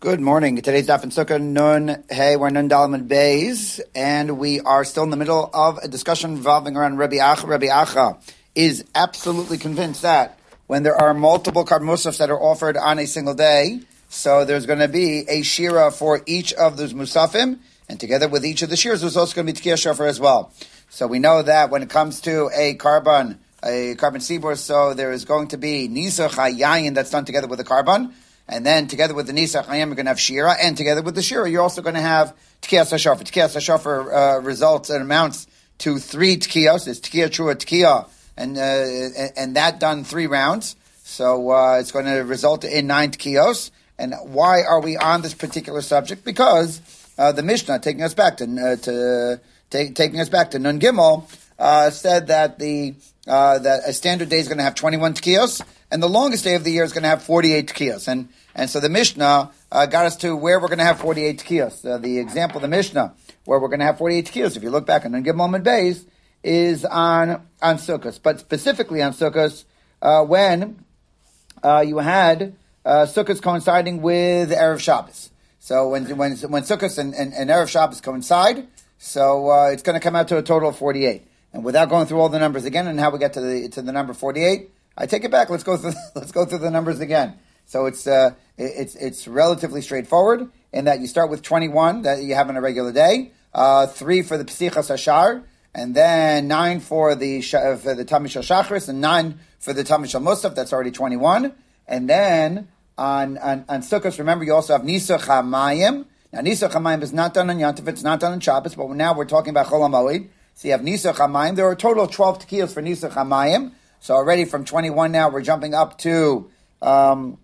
Good morning. Today's Daf and Sukkah Nun Hey, we're Nun Dalman Bays, and we are still in the middle of a discussion revolving around Rabbi Acha. Rabbi Acha is absolutely convinced that when there are multiple korban musafs that are offered on a single day, so there's going to be a shira for each of those musafim, and together with each of the shiras, there's also going to be tkiyah shofar as well. So we know that when it comes to a korban, a korban seaboard, so there is going to be nisa chayayin that's done together with a korban. And then together with the Nisach Hayim, you're going to have Shira, and together with the Shira, you're also going to have Tkiyas HaShofar. Tkiyas HaShofar uh, results and amounts to three Tkiyos. It's Tkiyah Trua Tkiyah, and, uh, and that done three rounds. So uh, it's going to result in nine Tkiyos. And why are we on this particular subject? Because uh, the Mishnah, taking us back to, uh, to take, taking us back to Nun Gimel, uh, said that the that a standard day is going to have 21 tkiyos, and the longest day of the year is going to have 48 tkiyos. And and so the Mishnah uh, got us to where we're going to have 48 tkiyos. Uh, the example of the Mishnah, where we're going to have 48 tkiyos, if you look back on the Gimel Bays, is on, on Sukkot. But specifically on Sukkot, uh, when uh, you had uh, Sukkot coinciding with Erev Shabbos. So when, when, when Sukkot and, and, and Erev Shabbos coincide, so uh, it's going to come out to a total of 48. And without going through all the numbers again and how we get to the, to the number 48, I take it back. Let's go through, let's go through the numbers again. So it's uh, it's it's relatively straightforward in that you start with 21 that you have on a regular day, uh, three for the Psichas Hashar, and then nine for the uh, for the Tamish Shachris, and nine for the Tamish Musaf. That's already 21. And then on on, on remember you also have Nisa Chamayim. Now Nisa Chamayim is not done on Yantif, it's not done on Shabbos, but now we're talking about Chol HaMoed. So you have Nisa Chamayim. There are a total of 12 tekilas for Nisa Chamayim. So already from 21 now, we're jumping up to um,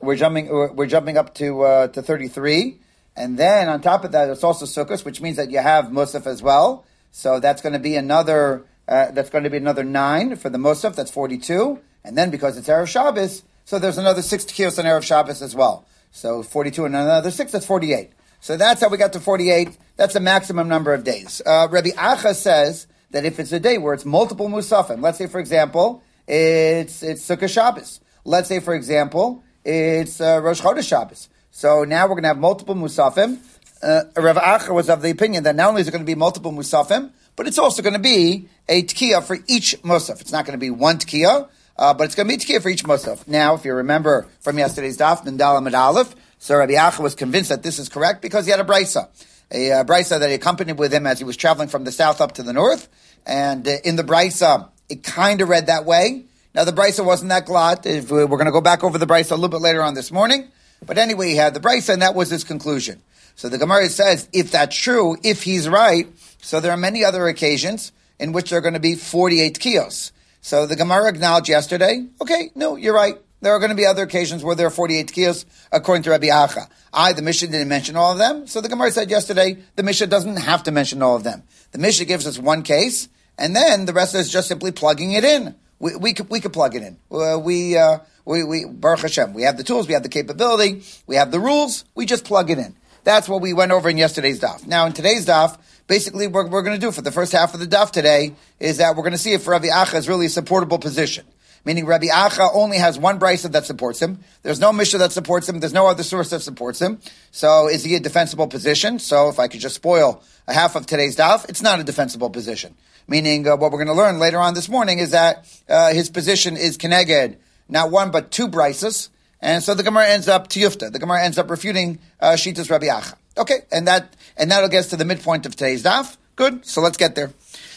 we're jumping we're jumping up to uh, to 33, and then on top of that, it's also Sukkot, which means that you have Musaf as well. So that's going to be another uh, that's going to be another nine for the Musaf. That's 42, and then because it's erev Shabbos, so there's another six kilos on erev Shabbos as well. So 42 and another six. That's 48. So that's how we got to 48. That's the maximum number of days. Uh, Rabbi Acha says that if it's a day where it's multiple Musafim, let's say for example, it's it's Sukkot Shabbos. Let's say for example it's uh, Rosh Chodesh Shabbos. So now we're going to have multiple Musafim. Uh, Rav Acha was of the opinion that not only is it going to be multiple Musafim, but it's also going to be a Tkiya for each Musaf. It's not going to be one Tkiya, uh, but it's going to be Tkiya for each Musaf. Now, if you remember from yesterday's Daf, Nandala Mid so Rabbi Acha was convinced that this is correct because he had a Brisa. A uh, Brisa that he accompanied with him as he was traveling from the south up to the north. And uh, in the Brisa, it kind of read that way. Now the Brisa wasn't that glot. If we're going to go back over the Brisa a little bit later on this morning. But anyway, he had the Brisa and that was his conclusion. So the Gemara says, if that's true, if he's right, so there are many other occasions in which there are going to be 48 kios. So the Gemara acknowledged yesterday, okay, no, you're right. There are going to be other occasions where there are 48 kios, according to Rabbi Acha. I, the Mishnah, didn't mention all of them. So the Gemara said yesterday, the Mishnah doesn't have to mention all of them. The Mishnah gives us one case, and then the rest is just simply plugging it in. We, we could we could plug it in. Uh, we uh, we we Baruch Hashem. We have the tools. We have the capability. We have the rules. We just plug it in. That's what we went over in yesterday's daf. Now in today's daf, basically what we're going to do for the first half of the daf today is that we're going to see if Rabbi Acha is really a supportable position. Meaning Rabbi Acha only has one brisa that supports him. There's no Mishnah that supports him. There's no other source that supports him. So is he a defensible position? So if I could just spoil a half of today's daf, it's not a defensible position. Meaning, uh, what we're going to learn later on this morning is that uh, his position is keneged, not one but two brises, and so the Gemara ends up tiyufta. The Gemara ends up refuting uh, Shitas Rabbi Acha. Okay, and that and that'll get us to the midpoint of today's daf. Good. So let's get there.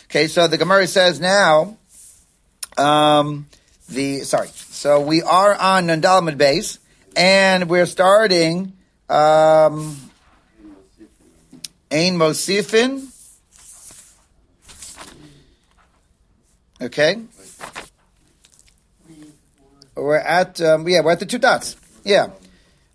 Okay, so the Gemara says now, um, the sorry. So we are on Nandalmud base, and we're starting um, Ein Mosifin. Okay. We're at um, yeah, we're at the two dots. Yeah.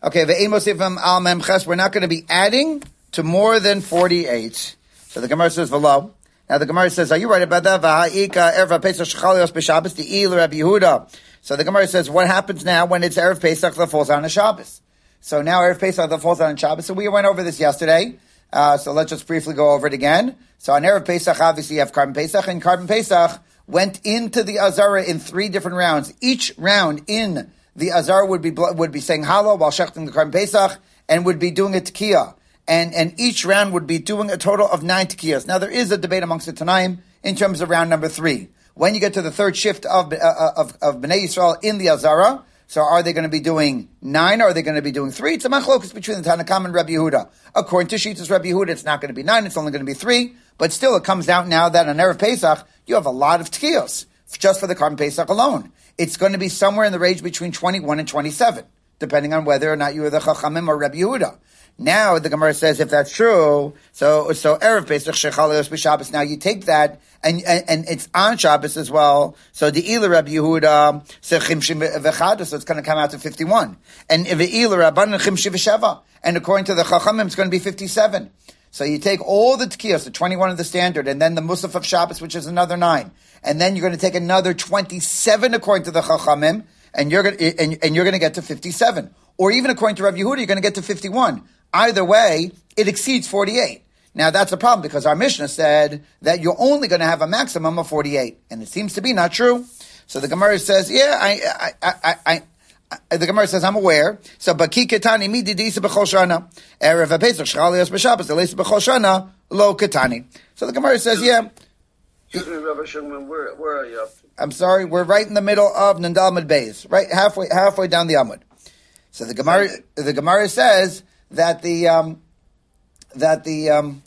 Okay. The Mosifim al memches. We're not going to be adding to more than forty-eight. So the Gemara says v'lo. Now the Gemara says, are you right about that? V'ha'ika erva pesach shechalios b'Shabbos di'il Rabbi Yehuda. So the Gemara says, what happens now when it's erev pesach that falls on a Shabbos? So now erev pesach that falls on a Shabbos. So we went over this yesterday. Uh, so let's just briefly go over it again. So on erev pesach, obviously you have korban pesach, and korban pesach went into the Azara in three different rounds. Each round in the Azar would be would be saying Hallel while shechting the Karban Pesach and would be doing a Tekiah. And, and each round would be doing a total of nine Tekiyahs. Now there is a debate amongst the Tanaim in terms of round number three. When you get to the third shift of, uh, uh of, of Bnei Yisrael in the Azara, so are they going to be doing nine or are they going to be doing three? It's a machlokus between the Tanakam and Rabbi Yehuda. According to Shitas Rabbi Yehuda, it's not going to be nine, it's only going to be three. But still, it comes out now that on Erev Pesach, you have a lot of tekiyos just for the Karban Pesach alone. It's going to be somewhere in the range between 21 and 27, depending on whether or not you are the Chachamim or Rabbi Yehuda. Now the Gemara says if that's true, so so erev Pesach shechalios b'Shabbos. Now you take that and, and, and it's on Shabbos as well. So the Ila Rabbi Yehuda sechimshim v'chada, so it's going to come out to fifty one. And Ila Rabban chimshim v'sheva, and according to the Chachamim, it's going to be fifty seven. So you take all the tkiyos, the 21 of the standard, and then the Musaf of Shabbos, which is another nine. And then you're going to take another 27 according to the Chachamim, and you're going to, and, and you're going to get to 57. Or even according to Rabbi Yehuda, you're going to get to 51. Either way, it exceeds 48. Now that's a problem because our Mishnah said that you're only going to have a maximum of 48. And it seems to be not true. So the Gemara says, yeah, I, I, I, I, I the Gemara says, I'm aware. So, baki ketani mi didisa b'chol shana. Erev ha-pesach b'shabbos, elisa b'chol shana, lo ketani. So the Gemara says, yeah. Excuse me, Rabbi Shulman, where, where are you up to? I'm sorry, we're right in the middle of Nandalmud Bays, right halfway, halfway down the Amud. So the Gemara, the Gemara says that the um, that the um,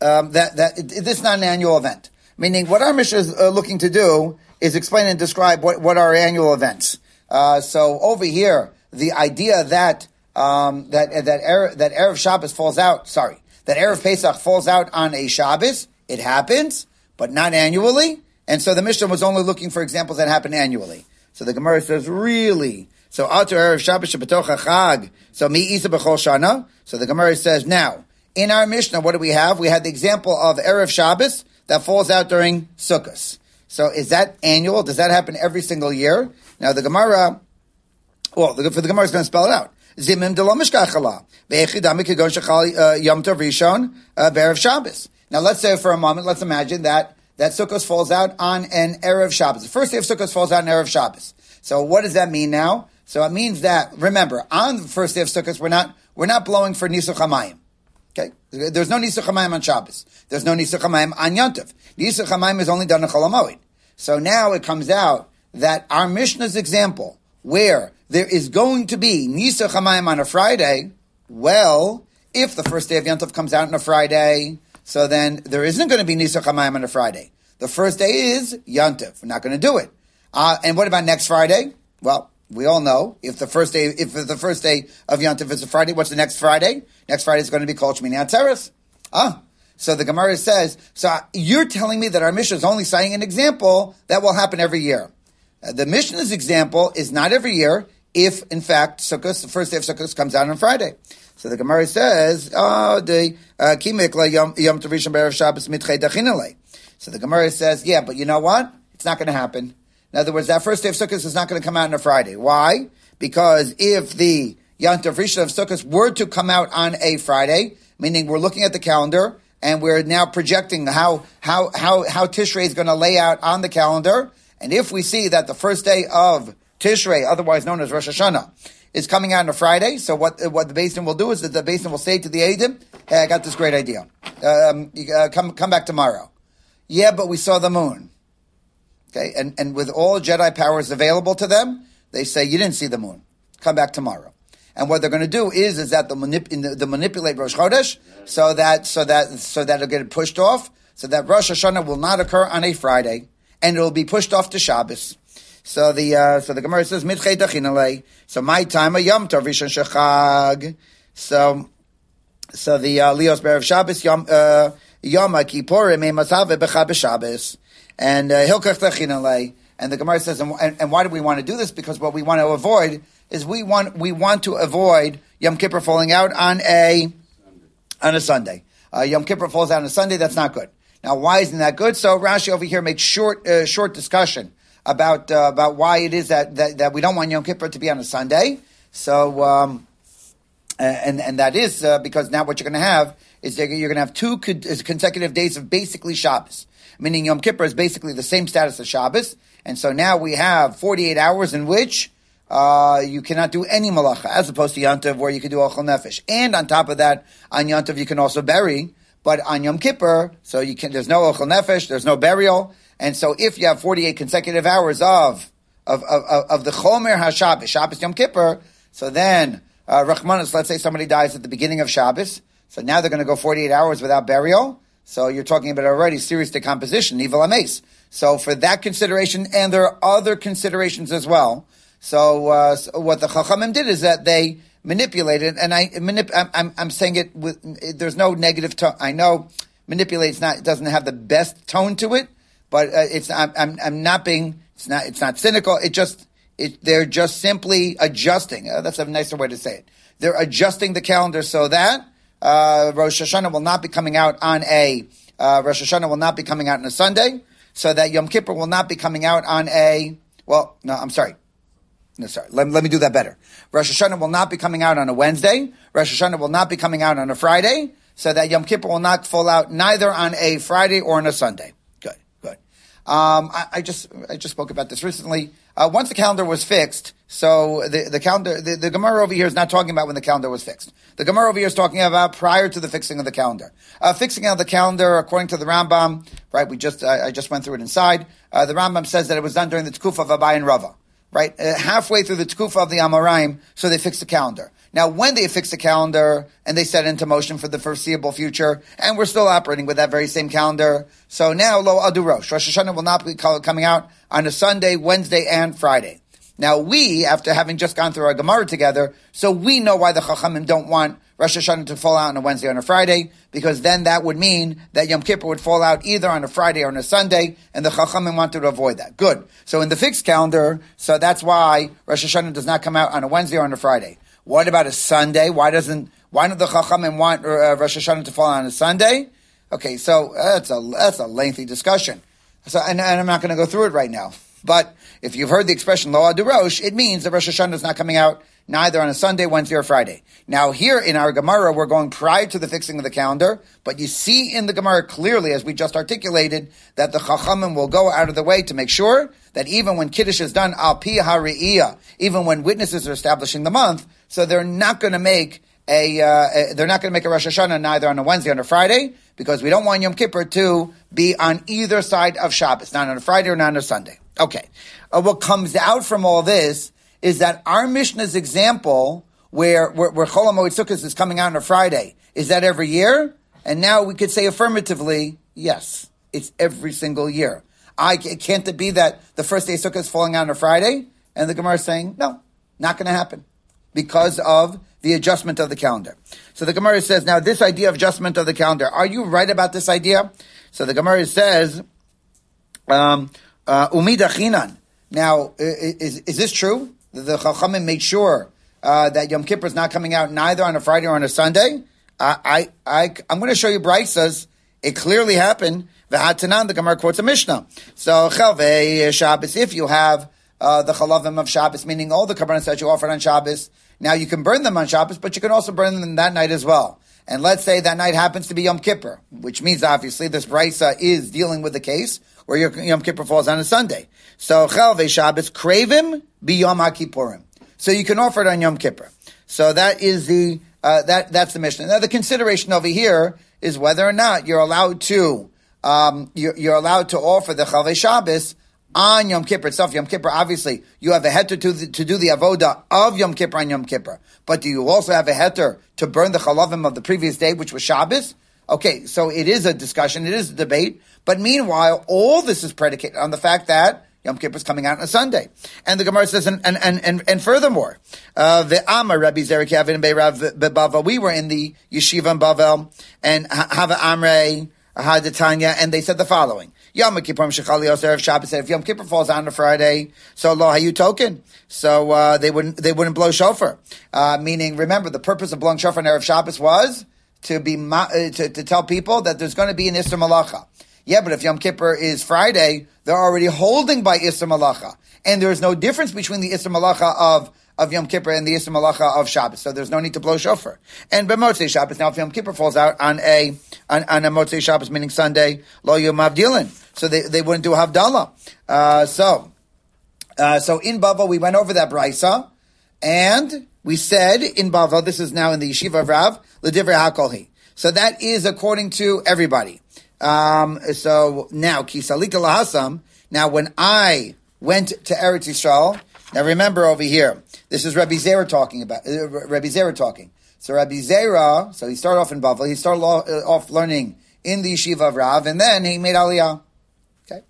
um, that that it, this is not an annual event. Meaning, what our Mishnah is uh, looking to do is explain and describe what, what are annual events. Uh, so over here, the idea that um, that that Erev, that erev Shabbos falls out. Sorry, that erev Pesach falls out on a Shabbos. It happens, but not annually. And so the Mishnah was only looking for examples that happen annually. So the Gemara says, really, so Atar Erev Shabbos Shabbatocha Chag. So Mi Isa B'chol Shana. So the Gemara says now in our Mishnah, what do we have? We had the example of Erev Shabbos that falls out during Sukkot. So is that annual? Does that happen every single year? Now the Gemara, well, for the Gemara is going to spell it out. Zimim de lo mishkachala. Ve'echidami kigon shechal uh, yom tov rishon uh, be'erev Shabbos. Now let's say for a moment, let's imagine that that Sukkot falls out on an Erev Shabbos. The first day of Sukkot falls out on Erev Shabbos. So what does that mean now? So it means that remember on the first day of Sukkot we're not we're not blowing for Nisuch Hamayim. Okay, there's no Nisuch Hamayim on Shabbos. There's no Nisuch Hamayim on Yontif. Nisuch Hamayim is only done in Cholamoid. So now it comes out that our Mishnah's example, where there is going to be Nisuch Hamayim on a Friday, well, if the first day of Yontif comes out on a Friday, so then there isn't going to be Nisuch Hamayim on a Friday. The first day is Yontif. We're not going to do it. Uh, and what about next Friday? Well, we all know if the first day, if the first day of Yontif is a Friday, what's the next Friday? Next Friday is going to be called Shmini Atzeres. Ah, so the Gemara says, so you're telling me that our Mishnah is only citing an example that will happen every year. Uh, the Mishnah's example is not every year if, in fact, Sukkot, the first day of Sukkot comes out on Friday. So the Gemara says, oh, the uh, Kimik la Yom Be'erev Shabbos Dachinale. So the Gemara says, yeah, but you know what? It's not going to happen. In other words, that first day of Sukkot is not going to come out on a Friday. Why? Because if the Yantav Rishon of Sukkot were to come out on a Friday, meaning we're looking at the calendar and we're now projecting how how how how Tishrei is going to lay out on the calendar, and if we see that the first day of Tishrei, otherwise known as Rosh Hashanah, is coming out on a Friday, so what what the beis din will do is that the beis din will say to the Adim, "Hey, I got this great idea. Um, uh, come come back tomorrow." Yeah, but we saw the moon. Okay, and, and with all Jedi powers available to them, they say, you didn't see the moon. Come back tomorrow. And what they're going to do is, is that the, manip, the, the manipulate Rosh Chodesh so that, so that, so that it'll get pushed off, so that Rosh Hashanah will not occur on a Friday, and it'll be pushed off to Shabbos. So the, uh, so the Gemara says, Mitchei Dachinale. So my time, a Yom Tov Rishon Shechag. So, so the, uh, Leos Berev Shabbos, Yom, uh, Yom Kippurim, Masave Becha Shabbos and uh, Hilkach. And the Gemara says, and, and, why do we want to do this? Because what we want to avoid is we want we want to avoid Yom Kippur falling out on a on a Sunday. Uh, Yom Kippur falls out on a Sunday. That's not good. Now, why isn't that good? So Rashi over here makes short uh, short discussion about uh, about why it is that, that, that we don't want Yom Kippur to be on a Sunday. So um, and and that is uh, because now what you're going to have is you're going to have two consecutive days of basically Shabbos meaning Yom Kippur is basically the same status as Shabbos. And so now we have 48 hours in which uh, you cannot do any malacha, as opposed to Yantav where you can do Ochel Nefesh. And on top of that, on Yantav you can also bury, but on Yom Kippur, so you can, there's no Ochel Nefesh, there's no burial, and so if you have 48 consecutive hours of, of, of, of the Chomer HaShabbos, Shabbos Yom Kippur, so then, uh, let's say somebody dies at the beginning of Shabbos, so now they're going to go 48 hours without burial, so you're talking about already serious decomposition, evil amace. So for that consideration, and there are other considerations as well, so, uh, so what the Chachamim did is that they manipulated, and I manip- I'm, I'm, I'm saying it with there's no negative tone. I know manipulates not doesn't have the best tone to it, but uh, it's I'm, I'm I'm not being it's not it's not cynical. It just it they're just simply adjusting. Uh, that's a nicer way to say it. They're adjusting the calendar so that uh, Rosh Hashanah will not be coming out on a uh, Rosh Hashanah will not be coming out on a Sunday, so that Yom Kippur will not be coming out on a well. No, I'm sorry. No, sorry. Let, let me do that better. Rosh Hashanah will not be coming out on a Wednesday. Rosh Hashanah will not be coming out on a Friday. So that Yom Kippur will not fall out neither on a Friday or on a Sunday. Good, good. Um, I, I, just I just spoke about this recently. Uh, once the calendar was fixed, so the, the calendar, the, the Gemara over here is not talking about when the calendar was fixed. The Gemara over here is talking about prior to the fixing of the calendar. Uh, fixing of the calendar, according to the Rambam, right? We just I, I just went through it inside. Uh, the Rambam says that it was done during the Tkuf of Abai and Rava right? Uh, halfway through the Tkufa of the Amoraim, so they fixed the calendar. Now, when they fixed the calendar and they set into motion for the foreseeable future, and we're still operating with that very same calendar, so now Lo Adu Rosh, Rosh Hashanah will not be coming out on a Sunday, Wednesday, and Friday. Now we, after having just gone through our Gemara together, so we know why the Chachamim don't want Rosh Hashanah to fall out on a Wednesday or on a Friday, because then that would mean that Yom Kippur would fall out either on a Friday or on a Sunday, and the Chachamim wanted to avoid that. Good. So in the fixed calendar, so that's why Rosh Hashanah does not come out on a Wednesday or on a Friday. What about a Sunday? Why doesn't, why don't the Chachamim want uh, Rosh Hashanah to fall on a Sunday? Okay, so that's a, that's a lengthy discussion. So, and, and I'm not going to go through it right now. But if you've heard the expression Lo Rosh, it means that Rosh Hashanah is not coming out neither on a Sunday, Wednesday, or Friday. Now, here in our Gemara, we're going prior to the fixing of the calendar, but you see in the Gemara clearly, as we just articulated, that the Chachamim will go out of the way to make sure that even when Kiddush is done, al pi even when witnesses are establishing the month, so they're not going to make a, uh, a, they're not going to make a Rosh Hashanah neither on a Wednesday or on a Friday, because we don't want Yom Kippur to be on either side of Shabbos, not on a Friday or not on a Sunday. Okay. Uh, what comes out from all this is that our Mishnah's example, where where, where Chol Sukkot is coming out on a Friday, is that every year? And now we could say affirmatively, yes, it's every single year. I can't it be that the first day of Sukkot is falling out on a Friday, and the Gemara is saying no, not going to happen because of the adjustment of the calendar. So the Gemara says now this idea of adjustment of the calendar. Are you right about this idea? So the Gemara says. Um, uh. Now, is, is this true? The Chachamim made sure uh, that Yom Kippur is not coming out neither on a Friday or on a Sunday. I, I, I, am going to show you Bryce says It clearly happened. V'hatanan, the Gemara quotes a Mishnah. So, Chelvei Shabbos, if you have uh, the chalavim of Shabbos, meaning all the karbanos that you offered on Shabbos, now you can burn them on Shabbos, but you can also burn them that night as well. And let's say that night happens to be Yom Kippur, which means obviously this brisa is dealing with the case where your Yom Kippur falls on a Sunday. So Chelve Shabbos kravim biyom HaKippurim. So you can offer it on Yom Kippur. So that is the uh, that that's the mission. Now the consideration over here is whether or not you're allowed to um, you're, you're, allowed to offer the Chalvei Shabbos on Yom Kippur itself. Yom Kippur, obviously, you have a heter to, to do the avoda of Yom Kippur on Yom Kippur. But do you also have a heter to burn the chalavim of the previous day, which was Shabbos? Okay, so it is a discussion, it is a debate. But meanwhile, all this is predicated on the fact that Yom Kippur is coming out on a Sunday. And the Gemara says, and, and, and, and, furthermore, uh, the Amar Rabbi Zerik Yavin Beirav Bebava, we were in the yeshiva in Bavel, and Hava Amre, Hadetanya, and they said the following. Yom Kippur Shechali Yoser Shabbos said if Yom Kippur falls on a Friday, so lo hayu token. So uh, they wouldn't they wouldn't blow shofar. Uh, meaning, remember the purpose of blowing shofar on erev Shabbos was to be uh, to, to tell people that there's going to be an Isra Malacha. Yeah, but if Yom Kippur is Friday, they're already holding by Isra Malacha, and there is no difference between the Isra Malacha of of Yom Kippur and the Yisra Malacha of Shabbos. So there's no need to blow shofar. And b'motzei Shabbos, now if Yom Kippur falls out on a, on, on a motzei Shabbos, meaning Sunday, lo yom avdilin. So they, they wouldn't do Havdalah. Uh, so, Uh, so in Bava, we went over that brisa, and we said in Bava, this is now in the Yeshiva of Rav, L'divrei HaKolhi. So that is according to everybody. Um, so now, Kisalika Lahasam, now when I went to Eretz Yisrael, now remember over here, this is Rabbi Zera talking about, uh, Rabbi Zera talking. So Rabbi Zera, so he started off in Bavel, he started uh, off learning in the Yeshiva of Rav, and then he made Aliyah. Okay?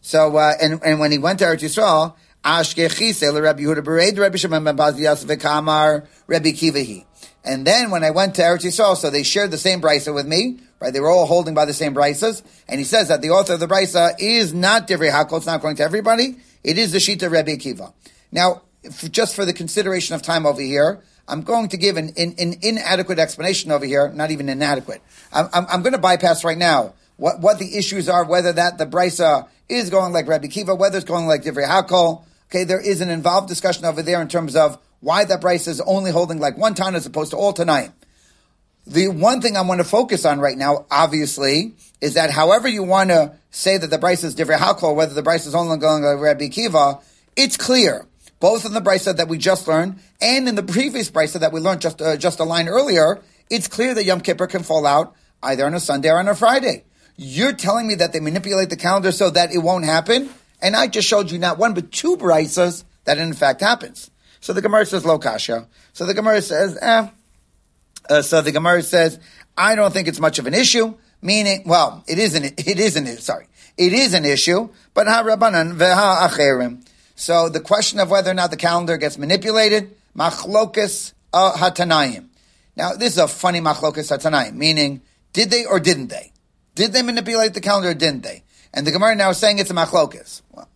So, uh, and, and when he went to Eretz Yisrael, Ashkechise, Rabbi Yehuda Bered, Rabbi Shimon ben Rabbi Kivahi. And then when I went to Eretz Yisrael, so they shared the same brisa with me, right? They were all holding by the same brisas. And he says that the author of the brisa is not Divrei Hakol, it's not going to everybody. It is the Shita Rabbi Akiva. Now, just for the consideration of time over here, I'm going to give an, an, an inadequate explanation over here, not even inadequate. I'm, I'm, I'm, going to bypass right now what, what the issues are, whether that the brisa is going like Rabbi Kiva, whether it's going like Divrei Hakol. Okay, there is an involved discussion over there in terms of why that brisa is only holding like one time as opposed to all tonight. The one thing I want to focus on right now, obviously, is that however you want to say that the brisa is different halkol, whether the brisa is only going to Rabbi Kiva, it's clear, both in the brisa that we just learned and in the previous brisa that we learned just, uh, just a line earlier, it's clear that Yom Kippur can fall out either on a Sunday or on a Friday. You're telling me that they manipulate the calendar so that it won't happen? And I just showed you not one, but two brisas that in fact happens. So the Gemara says, lo kasha. So the Gemara says, eh. Uh, so the Gemara says, I don't think it's much of an issue. Meaning, well, it isn't, it isn't, sorry. It is an issue, but ha rabbanan veha acherim. So the question of whether or not the calendar gets manipulated, machlokas uh, hatanayim. Now, this is a funny machlokas hatanayim, meaning, did they or didn't they? Did they manipulate the calendar or didn't they? And the Gemara now is saying it's a machlokas. Well,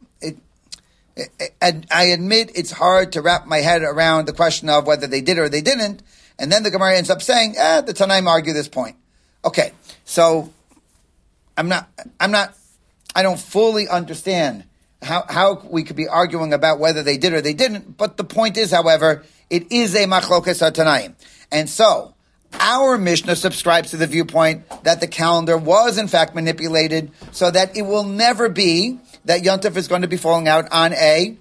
I admit it's hard to wrap my head around the question of whether they did or they didn't. And then the Gemara ends up saying, eh, the Tanaim argue this point. Okay, so I'm not, I'm not, I don't fully understand how, how we could be arguing about whether they did or they didn't. But the point is, however, it is a machlokas Tanaim. And so, our Mishnah subscribes to the viewpoint that the calendar was in fact manipulated so that it will never be that Yontif is going to be falling out on a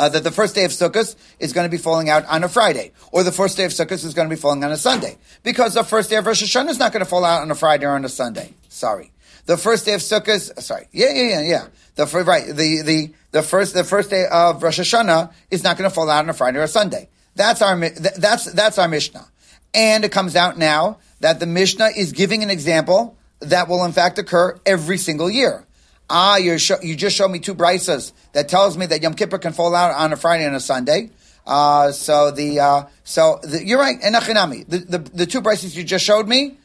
uh, that the first day of Sukkot is going to be falling out on a Friday, or the first day of Sukkot is going to be falling on a Sunday, because the first day of Rosh Hashanah is not going to fall out on a Friday or on a Sunday. Sorry, the first day of Sukkot. Sorry, yeah, yeah, yeah, yeah. The right, the the the first the first day of Rosh Hashanah is not going to fall out on a Friday or a Sunday. That's our that's that's our Mishnah, and it comes out now that the Mishnah is giving an example that will in fact occur every single year. Ah, you you just showed me two brisas that tells me that Yom Kippur can fall out on a Friday and a Sunday. Uh, so the uh, so the, you're right, enachinami. The, the the two brisas you just showed me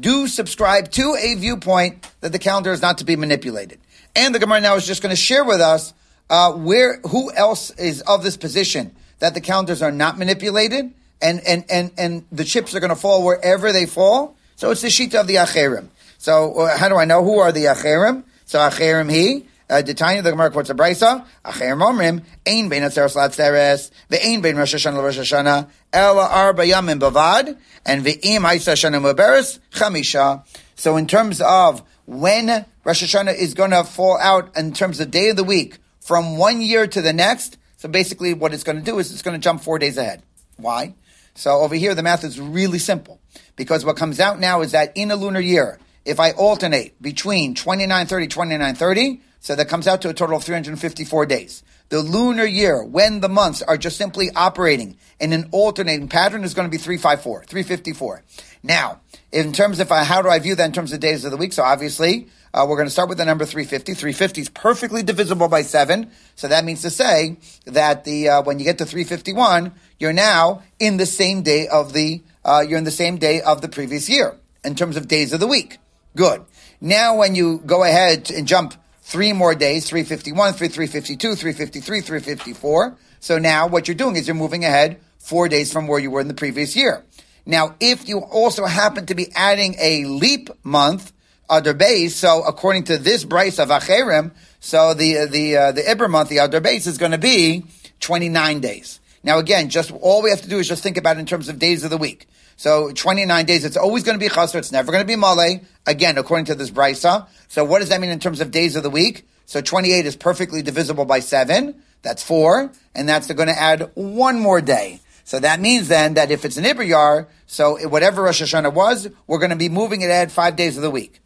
do subscribe to a viewpoint that the calendar is not to be manipulated. And the Gemara now is just going to share with us uh, where who else is of this position that the calendars are not manipulated and and and and the chips are going to fall wherever they fall. So it's the shita of the acherim. So uh, how do I know who are the acherim? So acherim he. Uh, the tiny the Gemara quotes a brisa. Acherim omrim ein bein atzeres latzeres ve'ein bein Rosh Hashanah Rosh Hashanah ela arba yamim bavad and ve'im ha'isa shana muberes chamisha. So in terms of when Rosh Hashanah is going to fall out in terms of day of the week from one year to the next, so basically what it's going to do is it's going to jump four days ahead. Why? So over here the math is really simple because what comes out now is that in a lunar year if I alternate between 2930, 2930, so that comes out to a total of 354 days. The lunar year, when the months are just simply operating in an alternating pattern, is going to be 354, 354. Now, in terms of uh, how do I view that in terms of days of the week? So obviously, uh, we're going to start with the number 350. 350 is perfectly divisible by 7. So that means to say that the uh, when you get to 351, you're now in the same day of the uh, you're in the same day of the previous year in terms of days of the week. Good. Now, when you go ahead and jump three more days, 351, 352, 353, 354. So now what you're doing is you're moving ahead four days from where you were in the previous year. Now, if you also happen to be adding a leap month, other base, so according to this Bryce of Acherim, so the, the, uh, the Ibra month, the other base is going to be 29 days. Now again, just all we have to do is just think about it in terms of days of the week. So 29 days, it's always going to be chasr, it's never going to be male, again, according to this brisa. So what does that mean in terms of days of the week? So 28 is perfectly divisible by 7. That's four, and that's going to add one more day. So that means then that if it's an Ibriyar, so whatever Rosh Hashanah was, we're going to be moving it ahead five days of the week.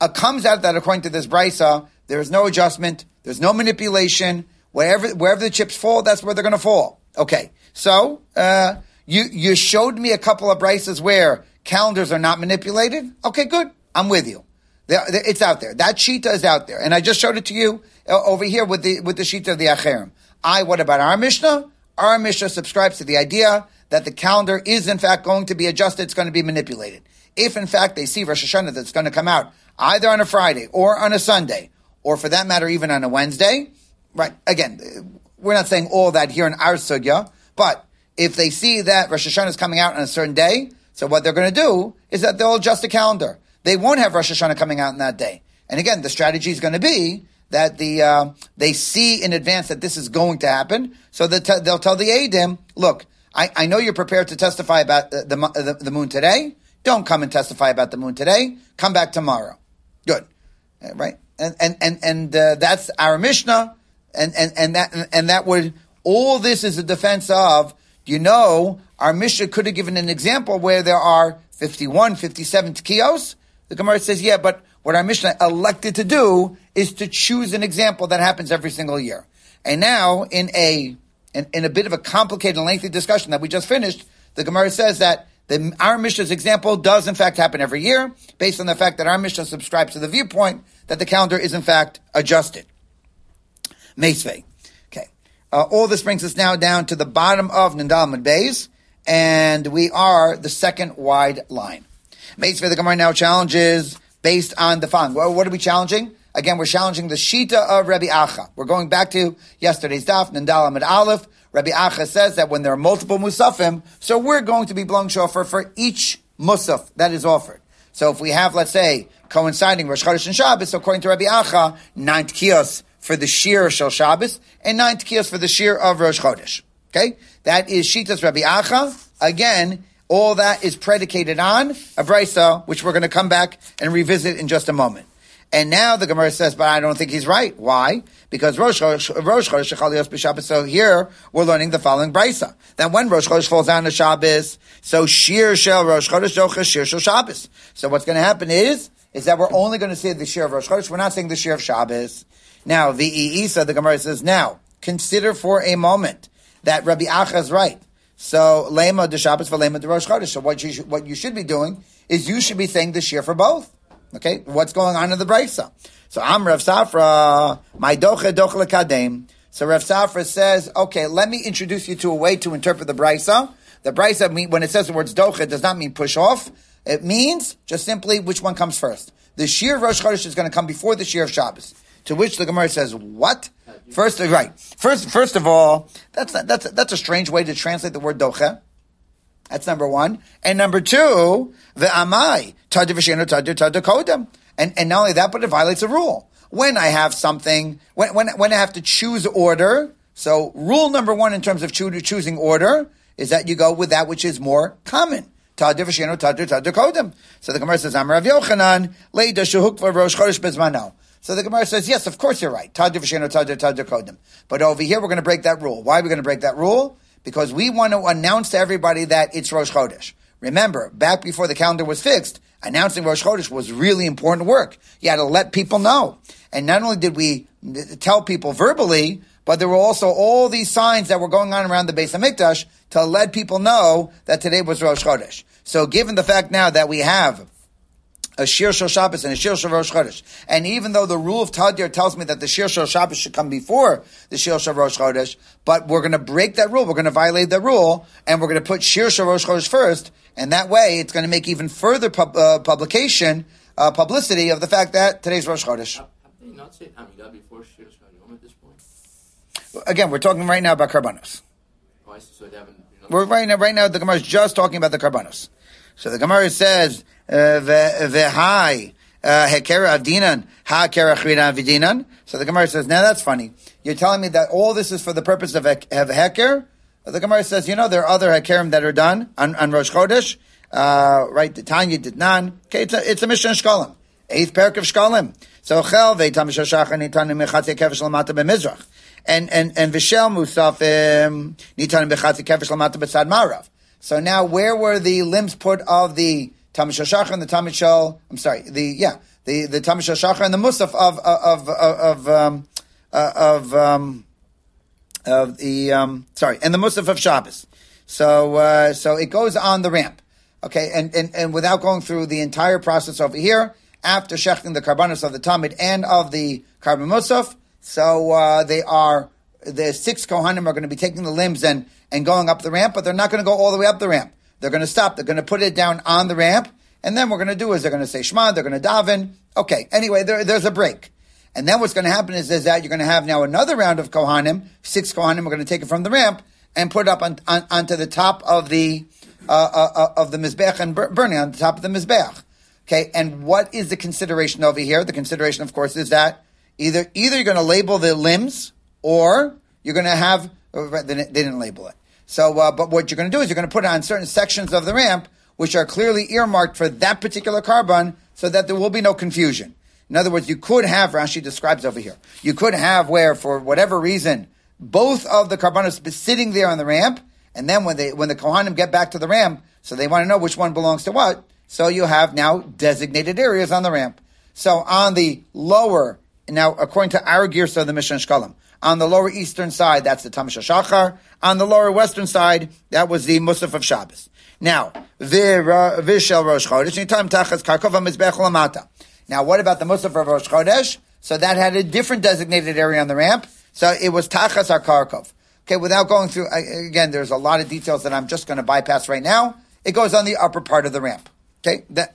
It comes out that according to this brisa, there is no adjustment, there's no manipulation. Wherever wherever the chips fall, that's where they're going to fall. Okay, so uh, you you showed me a couple of brises where calendars are not manipulated. Okay, good. I'm with you. It's out there. That shita is out there, and I just showed it to you uh, over here with the with the shita of the acherim. I. What about our mishnah? Our Mishnah subscribes to the idea that the calendar is in fact going to be adjusted, it's going to be manipulated. If in fact they see Rosh Hashanah that's going to come out either on a Friday or on a Sunday, or for that matter, even on a Wednesday, right? Again, we're not saying all that here in our sugya, but if they see that Rosh Hashanah is coming out on a certain day, so what they're going to do is that they'll adjust the calendar. They won't have Rosh Hashanah coming out in that day. And again, the strategy is going to be that the uh, they see in advance that this is going to happen, so t- they'll tell the Adim, look, I, I know you're prepared to testify about the, the, the, moon today. Don't come and testify about the moon today. Come back tomorrow. Good, uh, right? And and and and uh, that's our Mishnah, and and and that and that would all this is a defense of. You know, our Mishnah could have given an example where there are 51, 57 tkiyos. The Gemara says, yeah, but what our Mishnah elected to do is to choose an example that happens every single year. And now, in a in, in a bit of a complicated and lengthy discussion that we just finished, the Gemara says that the, our Mishnah's example does in fact happen every year, based on the fact that our Mishnah subscribes to the viewpoint that the calendar is in fact adjusted. Meisvei. Uh, all this brings us now down to the bottom of Nandalmud Bays, and we are the second wide line. Meisvei, the Gemara now challenges based on the following. Well, what are we challenging? Again, we're challenging the Shita of Rabbi Acha. We're going back to yesterday's daf, Nandal Amid Aleph. Rabbi Acha says that when there are multiple musafim, so we're going to be blowing shofar for each musaf that is offered. So if we have, let's say, coinciding Rosh Chodesh and Shabbos, according to Rabbi Acha, nine kios for the shir Shel Shabbos and nine kios for the shir of Rosh Chodesh. Okay? That is Shitas Rabbi Acha. Again, all that is predicated on a brisa, which we're going to come back and revisit in just a moment. And now the Gemara says, but I don't think he's right. Why? Because Rosh Chodesh So here we're learning the following brisa. That when Rosh Chodesh falls down to Shabbos, so Shir Shel Rosh Chodesh Docha Shir Shel Shabbos. So what's going to happen is, is that we're only going to see the Shir of Rosh Chodesh. We're not saying the Shir of Shabbos. Now, the Isa, the Gemara says, now, consider for a moment that Rabbi Acha is right. So, Lema de Shabbos for Lema de Rosh Chodesh. So what you, should, what you should be doing is you should be saying the Shir for both. Okay, what's going on in the brisa? So I'm Rav Safra, my doche doche lekadem. So Rav Safra says, okay, let me introduce you to a way to interpret the brisa. The brisa, when it says the words doche, does not mean push off. It means just simply which one comes first. The shir of Rosh Chodesh is going to come before the shir of Shabbos. To which the Gemara says, what? First, uh, right. First, first of all, that's that's that's a strange way to translate the word doche. That's number one. And number two, the amai, tadir v'shenu tadir tadir kodem. And, and not only that, but it violates a rule. When I have something, when, when, when I have to choose order, so rule number one in terms of choosing order is that you go with that which is more common. Tadir v'shenu tadir tadir kodem. So the Gemara says, Amar Rav Yochanan, leida shehukva rosh chodesh bezmano. So the Gemara says, yes, of course you're right. Tadir v'shenu tadir tadir kodem. But over here, we're going to break that rule. Why are we going to break that rule? because we want to announce to everybody that it's Rosh Chodesh. Remember, back before the calendar was fixed, announcing Rosh Chodesh was really important work. You had to let people know. And not only did we tell people verbally, but there were also all these signs that were going on around the Beis Hamikdash to let people know that today was Rosh Chodesh. So given the fact now that we have a Shir Shal Shabbos and a Shir Shal Rosh Chodesh. And even though the rule of Tadir tells me that the Shir Shal Shabbos should come before the Shir Shal Rosh Chodesh, but we're going to break that rule. We're going to violate that rule, and we're going to put Shir Shal Rosh Chodesh first. And that way, it's going to make even further pub, uh, publication, uh, publicity of the fact that today's Rosh Chodesh. Have they not said Hamidah before Shir Shal at this point? Again, we're talking right now about Karbanos. Oh, so we're right now, right now, the Gemara is just talking about the Karbanos. So the Gemara says, Kera chridan. So the Gemara says, now that's funny. You're telling me that all this is for the purpose of, of heker? The Gemara says, you know, there are other hekerim that are done on, on Rosh Chodesh. Uh, right, the Tanya did none. Okay, it's a, it's a Mishnah. Eighth parak of Shkalim. So chel ve'tam shashach anitan mechatze kevish lamata b'mizrach. and and and vishel musafim nitanim bechatzi kevish lamata b'tzad marav. So now, where were the limbs put of the tamid shachar and the tamid shal? I'm sorry, the yeah, the the tamid shachar and the musaf of of of of um, uh, of um, of the um, sorry, and the musaf of Shabbos. So uh, so it goes on the ramp. Okay, and, and, and without going through the entire process over here, after shechting the karbanos of the tamid and of the korban musaf, so uh, they are the six kohanim are going to be taking the limbs and and going up the ramp, but they're not going to go all the way up the ramp. They're going to stop. They're going to put it down on the ramp, and then we're going to do is they're going to say Shema. They're going to daven. Okay. Anyway, there, there's a break. And then what's going to happen is, is that you're going to have now another round of Kohanim, six Kohanim are going to take it from the ramp and put it up on, on, onto the top of the, uh, uh, of the Mizbeach and burning on the top of the Mizbeach. Okay. And what is the consideration over here? The consideration, of course, is that either, either you're going to label the limbs or you're going to have, they didn't label it. So, uh, but what you're going to do is you're going to put it on certain sections of the ramp, which are clearly earmarked for that particular korban, so that there will be no confusion. In other words, you could have, Rashi describes over here, you could have where, for whatever reason, both of the carbonos be sitting there on the ramp, and then when they, when the Kohanim get back to the ramp, so they want to know which one belongs to what, so you have now designated areas on the ramp. So on the lower, now according to our gear, so the Mishnah Shkalim, on the lower eastern side, that's the Tamisha Shachar. On the lower western side, that was the Musaf of Shabbos. Now, uh, Vishel Rosh Chodesh, anytime Tachas Mizbech Lamata. Now, what about the Musaf of Rosh Chodesh? So that had a different designated area on the ramp. So it was Tachas Karkov. Okay, without going through, again, there's a lot of details that I'm just going to bypass right now. It goes on the upper part of the ramp. Okay, that,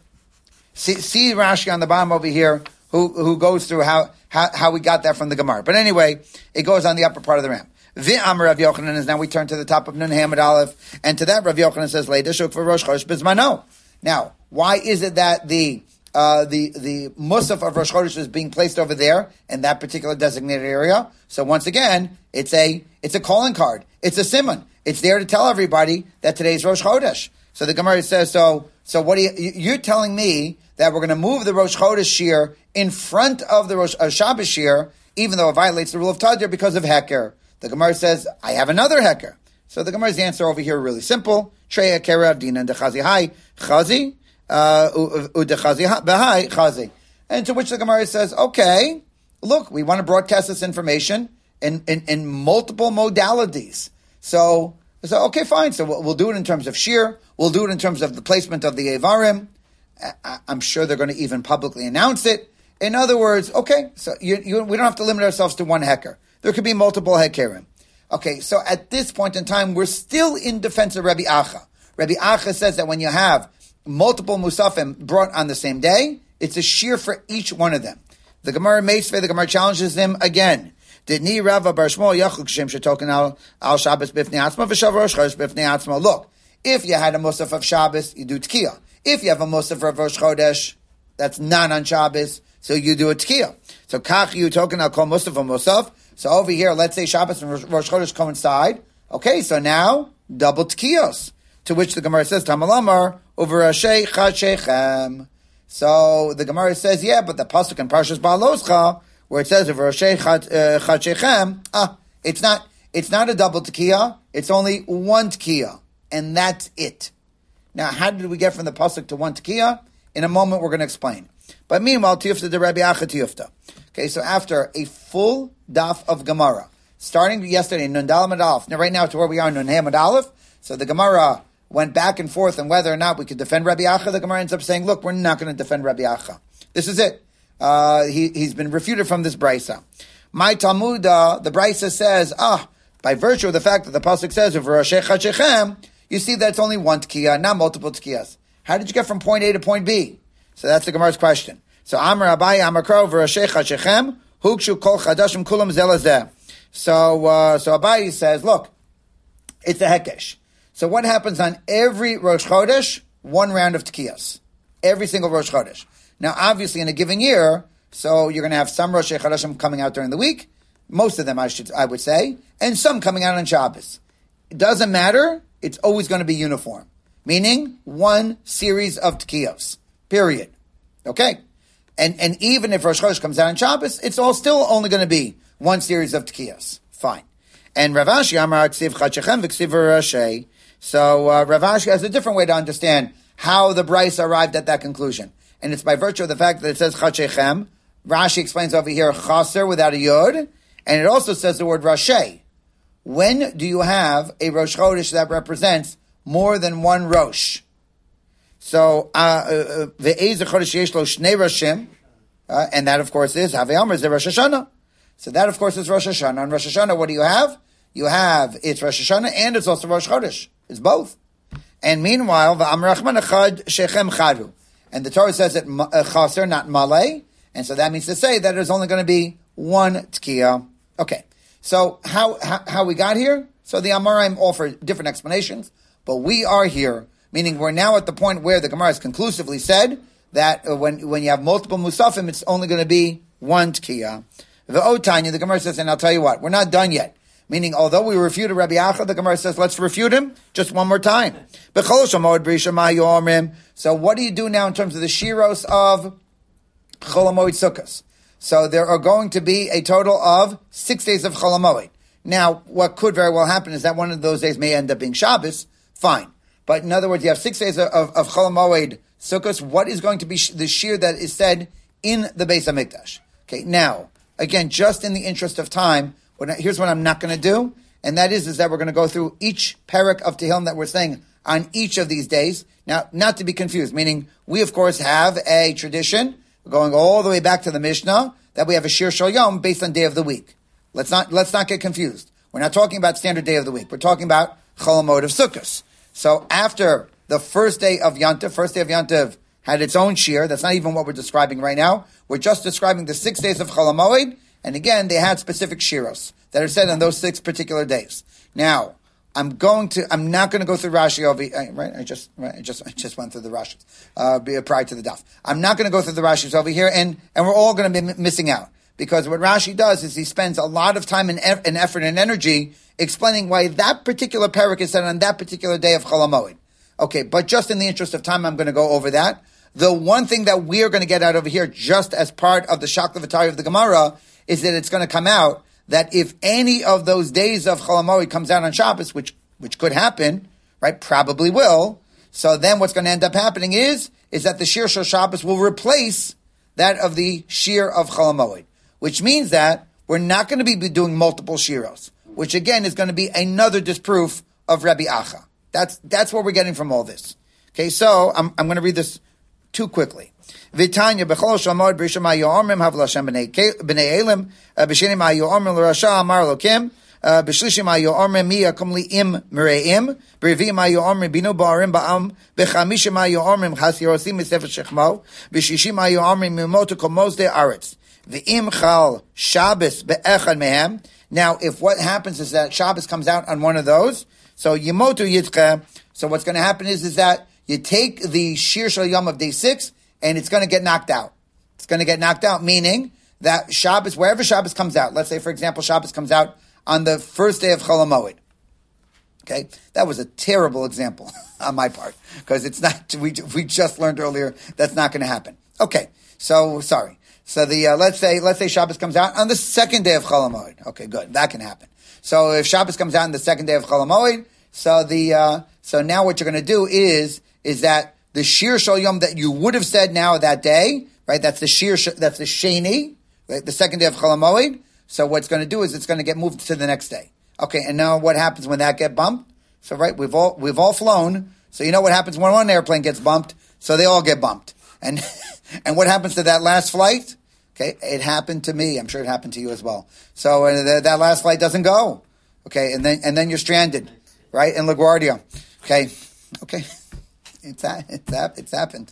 see, see Rashi on the bottom over here, who, who goes through how, how, how we got that from the Gemara. But anyway, it goes on the upper part of the ramp. V'am Rav Yochanan is now we turn to the top of Nun Hamid Aleph, and to that Rav Yochanan says, Leidashuk for Rosh Chodesh Bizmano. Now, why is it that the uh, the the musaf of Rosh Chodesh is being placed over there in that particular designated area? So once again, it's a it's a calling card. It's a simon. It's there to tell everybody that today's Rosh Chodesh. So the Gemara says, so so what are you, you're telling me that we're going to move the Rosh Chodesh shir in front of the Rosh uh, Shabbos even though it violates the rule of Tadir because of Heker. The Gemara says, I have another Heker. So the Gemara's answer over here really simple. Trey Heker Avdina and Dechazi Hai Chazi, uh, Udechazi Bahai Chazi. And to which the Gemara says, okay, look, we want to broadcast this information in, in, in multiple modalities. So, so okay, fine. So we'll, we'll, do it in terms of shir. We'll do it in terms of the placement of the Evarim. I'm sure they're going to even publicly announce it. In other words, okay, so you, you, we don't have to limit ourselves to one heker. There could be multiple hekerim. Okay, so at this point in time, we're still in defense of Rabbi Acha. Rabbi Acha says that when you have multiple musafim brought on the same day, it's a shir for each one of them. The Gemara Meisvei, the Gemara challenges them again. Did ni Rava Bar Yachuk Shem Shetoken al al Shabbos bifnei atzma v'shav Rosh bifnei atzma. Look, if you had a musaf of Shabbos, you do tkiya. If you have a musaf of Rosh Chodesh, that's not on Shabbos, so you do a tkiya. So kach you token al kol musaf a musaf. So over here, let's say Shabbos and Rosh Chodesh coincide. Okay, so now double tkiyos. To which the Gemara says, Tamalamar over Ashay Chachechem. So the Gemara says, yeah, but the pasuk in Parshas Baaloscha, where it says over Ashay Chachechem, ah, it's not. It's not a double tekiah. It's only one tekiah, and that's it. Now, how did we get from the pasuk to one tekiah? In a moment, we're going to explain. But meanwhile, Tiyufta de Rabbi Acha Tiyufta. Okay, so after a full daf of Gemara, starting yesterday, Nun Dalam now right now to where we are, Nun Aleph, so the Gemara went back and forth on whether or not we could defend Rabbi Acha. The Gemara ends up saying, look, we're not going to defend Rabbi Acha. This is it. Uh, he, he's been refuted from this brisa. My Talmud, the brisa says, ah, by virtue of the fact that the pasuk says, you see that it's only one tkiyah, not multiple tkiyahs. How did you get from point A to point B? So that's the Gemara's question. So Amr Abai Amr Krov Rashech Shechem Hukshu Kol Chadashim Kulam Zelazeh. So uh, so Abai says, look, it's a hekesh. So what happens on every Rosh Chodesh? One round of tekiyas. Every single Rosh Chodesh. Now, obviously, in a given year, so you're going to have some Rosh Chodeshim coming out during the week, most of them, I should, I would say, and some coming out on Shabbos. It doesn't matter. It's always going to be uniform, meaning one series of tekiyos. Period. Okay. And, and even if Rosh Chodesh comes out on Shabbos, it's all still only going to be one series of tekiyos. Fine. And Rav Ashi Amar Ksiv Chachechem V'Ksiv Rashi. So uh, Rav Ashi has a different way to understand how the Bryce arrived at that conclusion. And it's by virtue of the fact that it says Chachechem. Rashi explains over here Chaser without a Yod. And it also says the word Rashi. When do you have a Rosh Chodesh that represents more than one Rosh? So, uh, uh, Ve'ez Chodesh Yesh Lo Shnei Roshim. Uh, and that, of course, is Havei Amr, the Rosh Hashanah. So that, of course, is Rosh Hashanah. On Rosh Hashanah, what do you have? You have, it's Rosh Hashanah and it's also Rosh Chodesh. It's both. And meanwhile, V'amrachman echad shechem chadu. And the Torah says uh, chaser, not malay. And so that means to say that there's only going to be one tkiya. Okay. So how, how, how we got here? So the Amoraim offer different explanations, but we are here, meaning we're now at the point where the Gemara has conclusively said that uh, when, when you have multiple musafim, it's only going to be one tkiya. The Otanya, the Gemara says, and I'll tell you what, we're not done yet. Meaning, although we refuted Rabbi Acha, the Gemara says, let's refute him just one more time. So what do you do now in terms of the shiros of Cholamoid Sukkot? So there are going to be a total of six days of Cholamoid. Now, what could very well happen is that one of those days may end up being Shabbos. Fine. But in other words, you have six days of, of, of Cholamoid. What is going to be the shir that is said in the base of Mikdash? Okay, now, again, just in the interest of time, here's what I'm not going to do, and that is, is that we're going to go through each parak of Tehillim that we're saying on each of these days. Now, not to be confused, meaning we, of course, have a tradition going all the way back to the Mishnah that we have a Shir Shal Yom based on day of the week. Let's not, let's not get confused. We're not talking about standard day of the week. We're talking about Cholamod of Sukkot. So after the first day of Yantav, first day of Yantav had its own Shir. That's not even what we're describing right now. We're just describing the six days of Cholamoid and again, they had specific shiros that are said on those six particular days. Now, I'm going to. I'm not going to go through Rashi over. Right? I just. Right, I just. I just went through the Rashis uh, prior to the daf. I'm not going to go through the Rashis over here, and and we're all going to be m- missing out because what Rashi does is he spends a lot of time and, e- and effort and energy explaining why that particular parak is said on that particular day of Cholamoid. Okay, but just in the interest of time, I'm going to go over that. The one thing that we are going to get out over here, just as part of the Shakla of the Gemara, is that it's going to come out that if any of those days of Cholamoid comes out on Shabbos, which which could happen, right? Probably will. So then what's going to end up happening is is that the Shir Shal Shabbos will replace that of the Shir of Cholamoid, which means that we're not going to be doing multiple Shiros, which again is going to be another disproof of Rabbi Acha. That's that's what we're getting from all this. Okay, so I'm I'm going to read this too quickly. Vitanya b'chol shamod b'risham ha'yo'omrim hav l'Hashem b'nei elim uh, b'shinim ha'yo'omrim l'rasha amar lokim uh, b'shlishim ha'yo'omrim mi yakum li'im m're'im ha'yo'omrim binu ba'arim ba'am b'chamishim ha'yo'omrim chas yirosim m'sefer shechmo b'shishim ha'yo'omrim mimotu kol mosde aretz. V'im chal Shabbos be'echad mehem. Now, if what happens is that Shabbos comes out on one of those, so Yemotu Yitzcha, so what's going to happen is, is that you take the Shir Shal Yom of day six, and it's going to get knocked out. It's going to get knocked out, meaning that Shabbos, wherever Shabbos comes out, let's say, for example, Shabbos comes out on the first day of Cholamoid. Okay, that was a terrible example on my part because it's not. We we just learned earlier that's not going to happen. Okay, so sorry. So the uh, let's say let's say Shabbos comes out on the second day of Cholamoid. Okay, good, that can happen. So if Shabbos comes out on the second day of Cholamoid, so the uh, so now what you're going to do is is that the Shir Shal Yom that you would have said now that day, right? That's the Shir, that's the Sheni, right? The second day of Cholamoid. So what's going to do is it's going to get moved to the next day. Okay, and now what happens when that get bumped? So right, we've all we've all flown. So you know what happens when one airplane gets bumped? So they all get bumped. And and what happens to that last flight? Okay, it happened to me. I'm sure it happened to you as well. So uh, that last flight doesn't go. Okay, and then and then you're stranded, right in LaGuardia. Okay, okay. It's it's it's happened.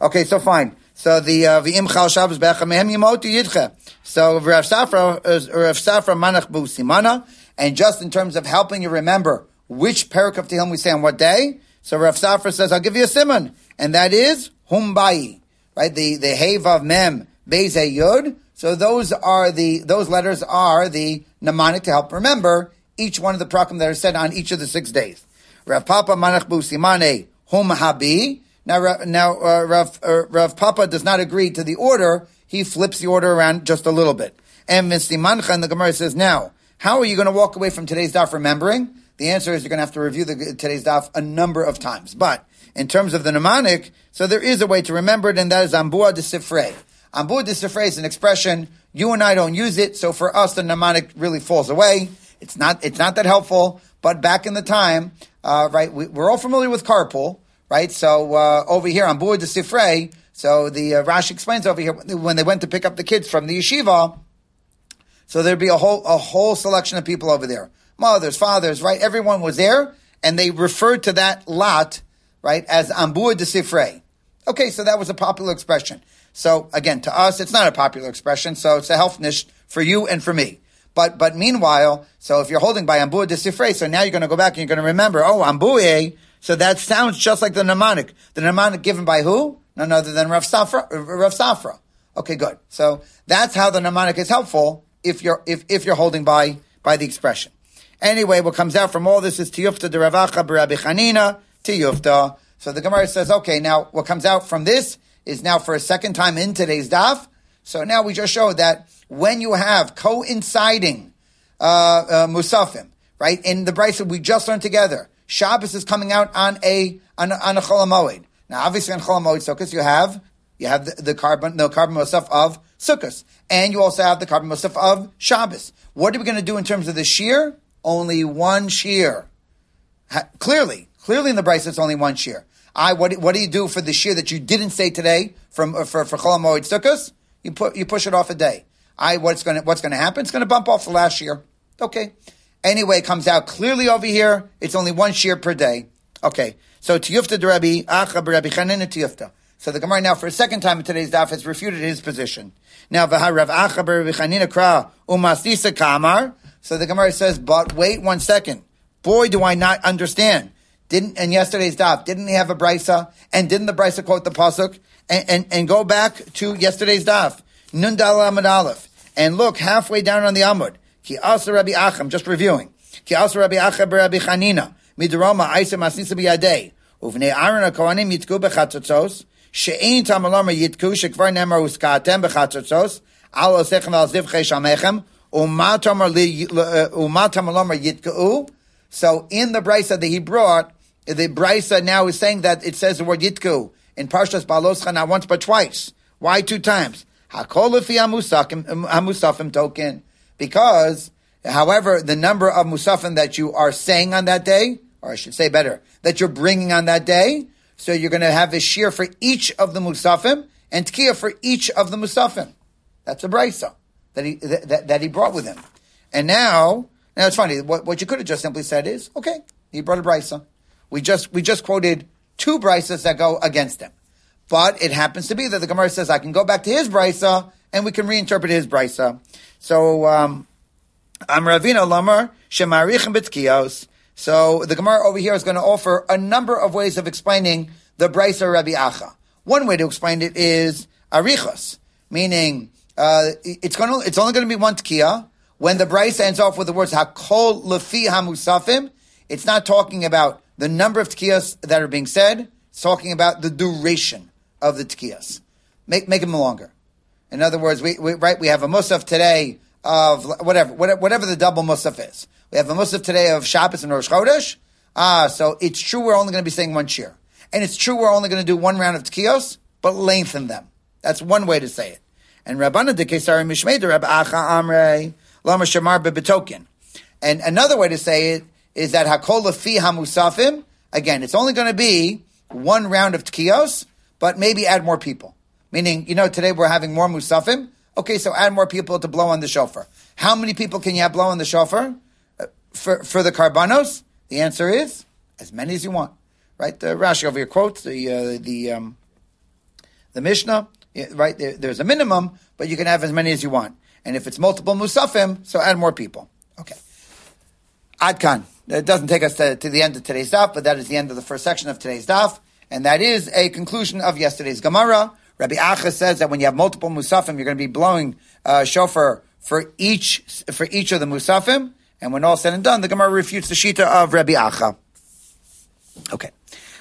Okay, so fine. So the uh, v'im chal Shabbos be'achamehem yimotu yidcha. So Rav Safra Rav Safra manach bu simana, and just in terms of helping you remember which parak of Tehillim we say on what day. So Rav Safra says, I'll give you a simon, and that is humbai, right? The the hey of mem beze yud. So those are the those letters are the mnemonic to help remember each one of the prakim that are said on each of the six days. Rav Papa manach bu simane hum habi. Now, now uh, Rav, uh, Rav Papa does not agree to the order. He flips the order around just a little bit. And Mancha, and the Gemara says now, How are you going to walk away from today's daf remembering? The answer is you're going to have to review the, today's daf a number of times. But in terms of the mnemonic, so there is a way to remember it, and that is ambua de sifrei. Ambua de sifrei is an expression. You and I don't use it, so for us the mnemonic really falls away. It's not, it's not that helpful, but back in the time, uh, right, we, are all familiar with carpool, right? So, uh, over here on Bua de Sifrei, so the uh, Rashi explains over here when they went to pick up the kids from the yeshiva, so there'd be a whole, a whole selection of people over there. Mothers, fathers, right? Everyone was there, and they referred to that lot, right, as Ambua de Sifrei. Okay, so that was a popular expression. So again, to us, it's not a popular expression, so it's a helpnish for you and for me. But but meanwhile, so if you're holding by Ambu de Sifrei, so now you're going to go back and you're going to remember, oh, Ambuye, so that sounds just like the mnemonic. The mnemonic given by who? None other than Rav Safra. Rav Safra. Okay, good. So that's how the mnemonic is helpful if you're if, if you're holding by by the expression. Anyway, what comes out from all this is Tiyufta de Ravacha B'Rabbi Chanina Tiyufta. So the Gemara says, okay, now what comes out from this is now for a second time in today's daf. So now we just showed that when you have coinciding uh, uh, musafim, right? In the brisa we just learned together, Shabbos is coming out on a on on a cholamoid. Now, obviously, on cholamoid sukkahs you have you have the, the korban the korban musaf of sukkahs, and you also have the carbon musaf of Shabbos. What are we going to do in terms of the shir? Only one shir. Ha, clearly, clearly in the brisa it's only one shir. I what what do you do for the shir that you didn't say today from uh, for for cholamoid sukkahs? You put you push it off a day. I what's going to what's going to happen? It's going to bump off the last year. Okay. Anyway, it comes out clearly over here. It's only one shir per day. Okay. So tiyufta Rabbi acha Rabbi Chanin tiyufta. So the Gemara now for a second time in today's daf has refuted his position. Now v'harav acha Rabbi Chanin kra umasisa kamar. So the Gemara says, but wait one second. Boy, do I not understand. Didn't in yesterday's daf didn't he have a brisa and didn't the brisa quote the pasuk and, and, and go back to yesterday's daf Nun Dal Amud Aleph and look halfway down on the Amud. Ki Asa Rabbi Acham, just reviewing. Ki Asa Rabbi Acham Rabbi Chanina, Midrama Aisa Masisa Biyadei, Uvnei Aaron HaKohanim Yitku Bechatzotzos, She'ein Tamalama Yitku, Shekvar Nemar Uskatem Bechatzotzos, Al Osechem Al Zivchei Shamechem, Umatamar uh, Yitku. So in the brisa that he brought, the brisa now is saying that it says the word Yitku in Parshas Baloscha not once but twice. Why two times? Hakol hamusafim token. Because, however, the number of musafim that you are saying on that day, or I should say better, that you're bringing on that day, so you're going to have a shir for each of the musafim and tkiya for each of the musafim. That's a brisa that he that, that he brought with him. And now, now it's funny. What, what you could have just simply said is, okay, he brought a brisa. We just we just quoted two brisas that go against him. But it happens to be that the Gemara says I can go back to his brisa and we can reinterpret his brisa. So um, I'm Ravina Lamar Shemarichem Bitzkios. So the Gemara over here is going to offer a number of ways of explaining the brisa Rabbi Acha. One way to explain it is arichos, meaning uh, it's going to, it's only going to be one tkiya. When the brisa ends off with the words hakol lefi hamusafim, it's not talking about the number of tkiyas that are being said. It's talking about the duration of the tkiyas. Make make them longer. In other words, we, we right we have a musaf today of whatever whatever the double musaf is. We have a musaf today of Shabbos and Rosh Chodesh. Ah, so it's true we're only going to be saying one shir, and it's true we're only going to do one round of tkiyos, but lengthen them. That's one way to say it. And Rabbana de Kesari Rab Acha Amrei Lama Bebetokin. And another way to say it is that Hakol Fi Hamusafim. Again, it's only going to be one round of tkiyos, but maybe add more people. Meaning, you know, today we're having more musafim. Okay, so add more people to blow on the shofar. How many people can you have blow on the shofar uh, for for the karbanos? The answer is as many as you want. Right? The Rashi over here quotes the uh, the um, the Mishnah. Right? There, there's a minimum, but you can have as many as you want. And if it's multiple musafim, so add more people. Okay. Adkan. It doesn't take us to, to the end of today's daf, but that is the end of the first section of today's daf and that is a conclusion of yesterday's Gemara. Rabbi Acha says that when you have multiple musafim, you're going to be blowing uh, shofar for each for each of the musafim, and when all said and done, the Gemara refutes the shita of Rabbi Acha. Okay,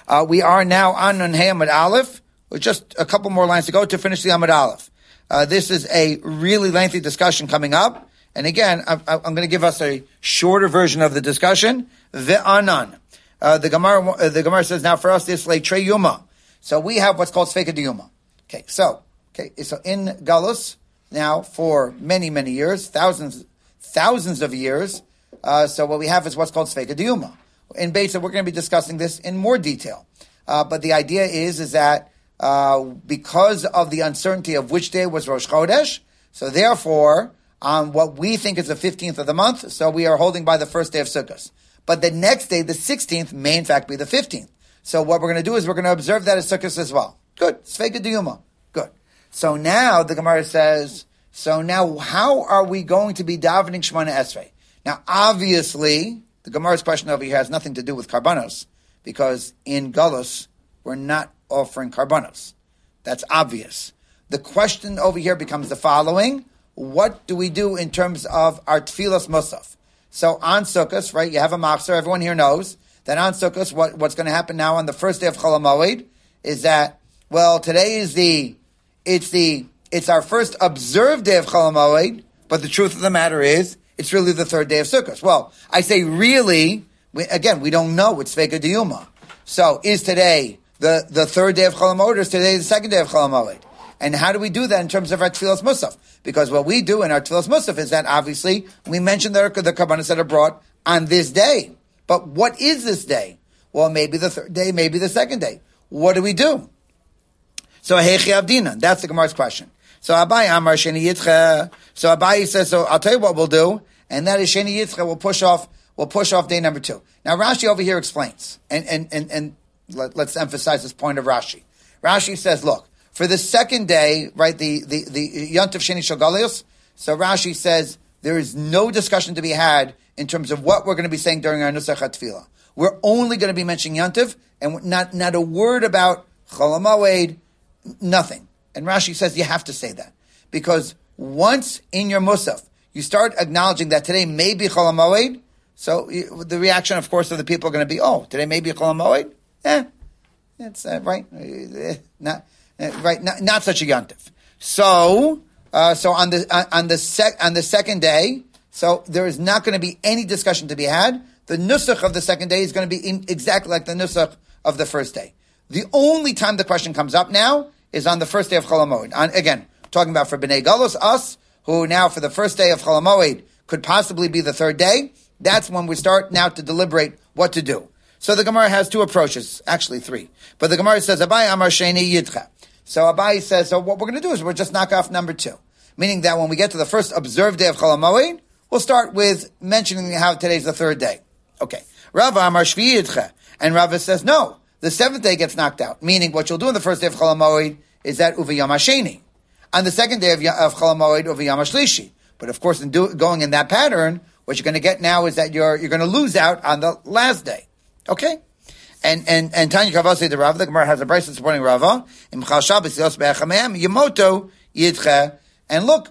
uh, we are now on Nunhei Amud Aleph. With just a couple more lines to go to finish the Amud Aleph. Uh, this is a really lengthy discussion coming up, And again, I'm, I'm going to give us a shorter version of the discussion. Ve'anan. Uh, the Gemara, uh, the Gemara says now for us this late trey yuma. So we have what's called sveka yuma. Okay, so okay, so in Galus now for many many years, thousands thousands of years. Uh, so what we have is what's called sveka yuma. In Beta, we're going to be discussing this in more detail. Uh, but the idea is is that uh, because of the uncertainty of which day was Rosh Chodesh, so therefore on what we think is the 15th of the month, so we are holding by the first day of Sukkot. But the next day, the 16th, may in fact be the 15th. So what we're going to do is we're going to observe that as Sukkot as well. Good. Sveka Diyuma. Good. So now the Gemara says, so now how are we going to be davening Shemona Esrei? Now obviously, the Gemara's question over here has nothing to do with karbanos, because in Gullus, we're not offering karbanos. That's obvious. The question over here becomes the following what do we do in terms of our tefillas musaf? So on Sukkot, right, you have a machzor, everyone here knows that on Sukkot, what, what's going to happen now on the first day of Chol is that, well, today is the, it's the, it's our first observed day of Chol but the truth of the matter is, it's really the third day of Sukkot. Well, I say really, we, again, we don't know, it's Vega Diyuma. So is today the, the third day of Chol or is today the second day of Chol and how do we do that in terms of our Tfilas Musaf? Because what we do in our Tfilas Musaf is that obviously we mention the, the Karbanas that are brought on this day. But what is this day? Well, maybe the third day, maybe the second day. What do we do? So, Hechi Abdina, that's the Gemara's question. So, Abai Amar Sheni Yitcha. So, Abai says, so I'll tell you what we'll do, and that is Sheni Yitcha will push off, We'll push off day number two. Now, Rashi over here explains, and, and, and, and let, us emphasize this point of Rashi. Rashi says, look, for the second day, right, the, the, the Yontif Sheni Shogalios, so Rashi says there is no discussion to be had in terms of what we're going to be saying during our Nusach HaTfilah. We're only going to be mentioning Yontif and not, not a word about Cholamawed, nothing. And Rashi says you have to say that. Because once in your Musaf, you start acknowledging that today may be Cholamawed, so the reaction, of course, of the people are going to be, oh, today may be Cholamawed? Eh, it's uh, right. Uh, not, uh, right? Not, not, such a yontif. So, uh, so on the on the sec, on the second day, so there is not going to be any discussion to be had. The nusach of the second day is going to be in, exactly like the nusach of the first day. The only time the question comes up now is on the first day of Cholamoid. On, again, talking about for Bnei Galus, us, who now for the first day of Cholamoid could possibly be the third day. That's when we start now to deliberate what to do. So the Gemara has two approaches, actually three. But the Gemara says, Abai Amar Sheni Yidcha. So Abai says, so what we're going to do is we're just knock off number two. Meaning that when we get to the first observed day of Cholamoid, we'll start with mentioning how today's the third day. Okay. Rava Amar Shvi Yidcha. And Rava says, no, the seventh day gets knocked out. Meaning what you'll do on the first day of Cholamoid is that Uvayam Hasheni. On the second day of, of Cholamoid, Uvayam Hashlishi. But of course, in do, going in that pattern, what you're going to get now is that you're, you're going to lose out on the last day. Okay? And and and Tanya Kavasi the Rav, the Gemara has a brisa supporting Rava. Yamoto Yidche. And look,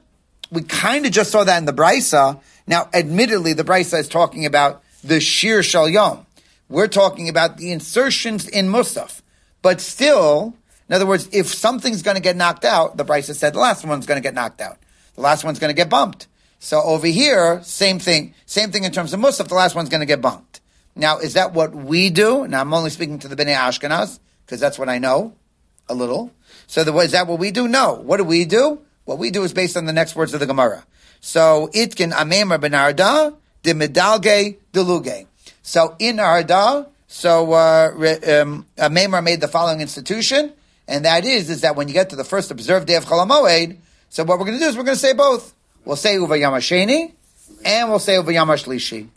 we kind of just saw that in the Brisa. Now, admittedly, the Brisa is talking about the Shir Shal Yom. We're talking about the insertions in Musaf. But still, in other words, if something's going to get knocked out, the Brisa said the last one's going to get knocked out. The last one's going to get bumped. So over here, same thing. Same thing in terms of Musaf, the last one's going to get bumped. Now, is that what we do? Now, I'm only speaking to the Bnei Ashkenaz, because that's what I know, a little. So the, is that what we do? No. What do we do? What we do is based on the next words of the Gemara. So, itkin ameimar benarda, de medalge deluge. So, in Arda, so, uh, um, Ameimar made the following institution, and that is, is that when you get to the first observed day of Cholamoed, so what we're going to do is we're going to say both. We'll say Uva Yamasheni, and we'll say Uva Yamashlishi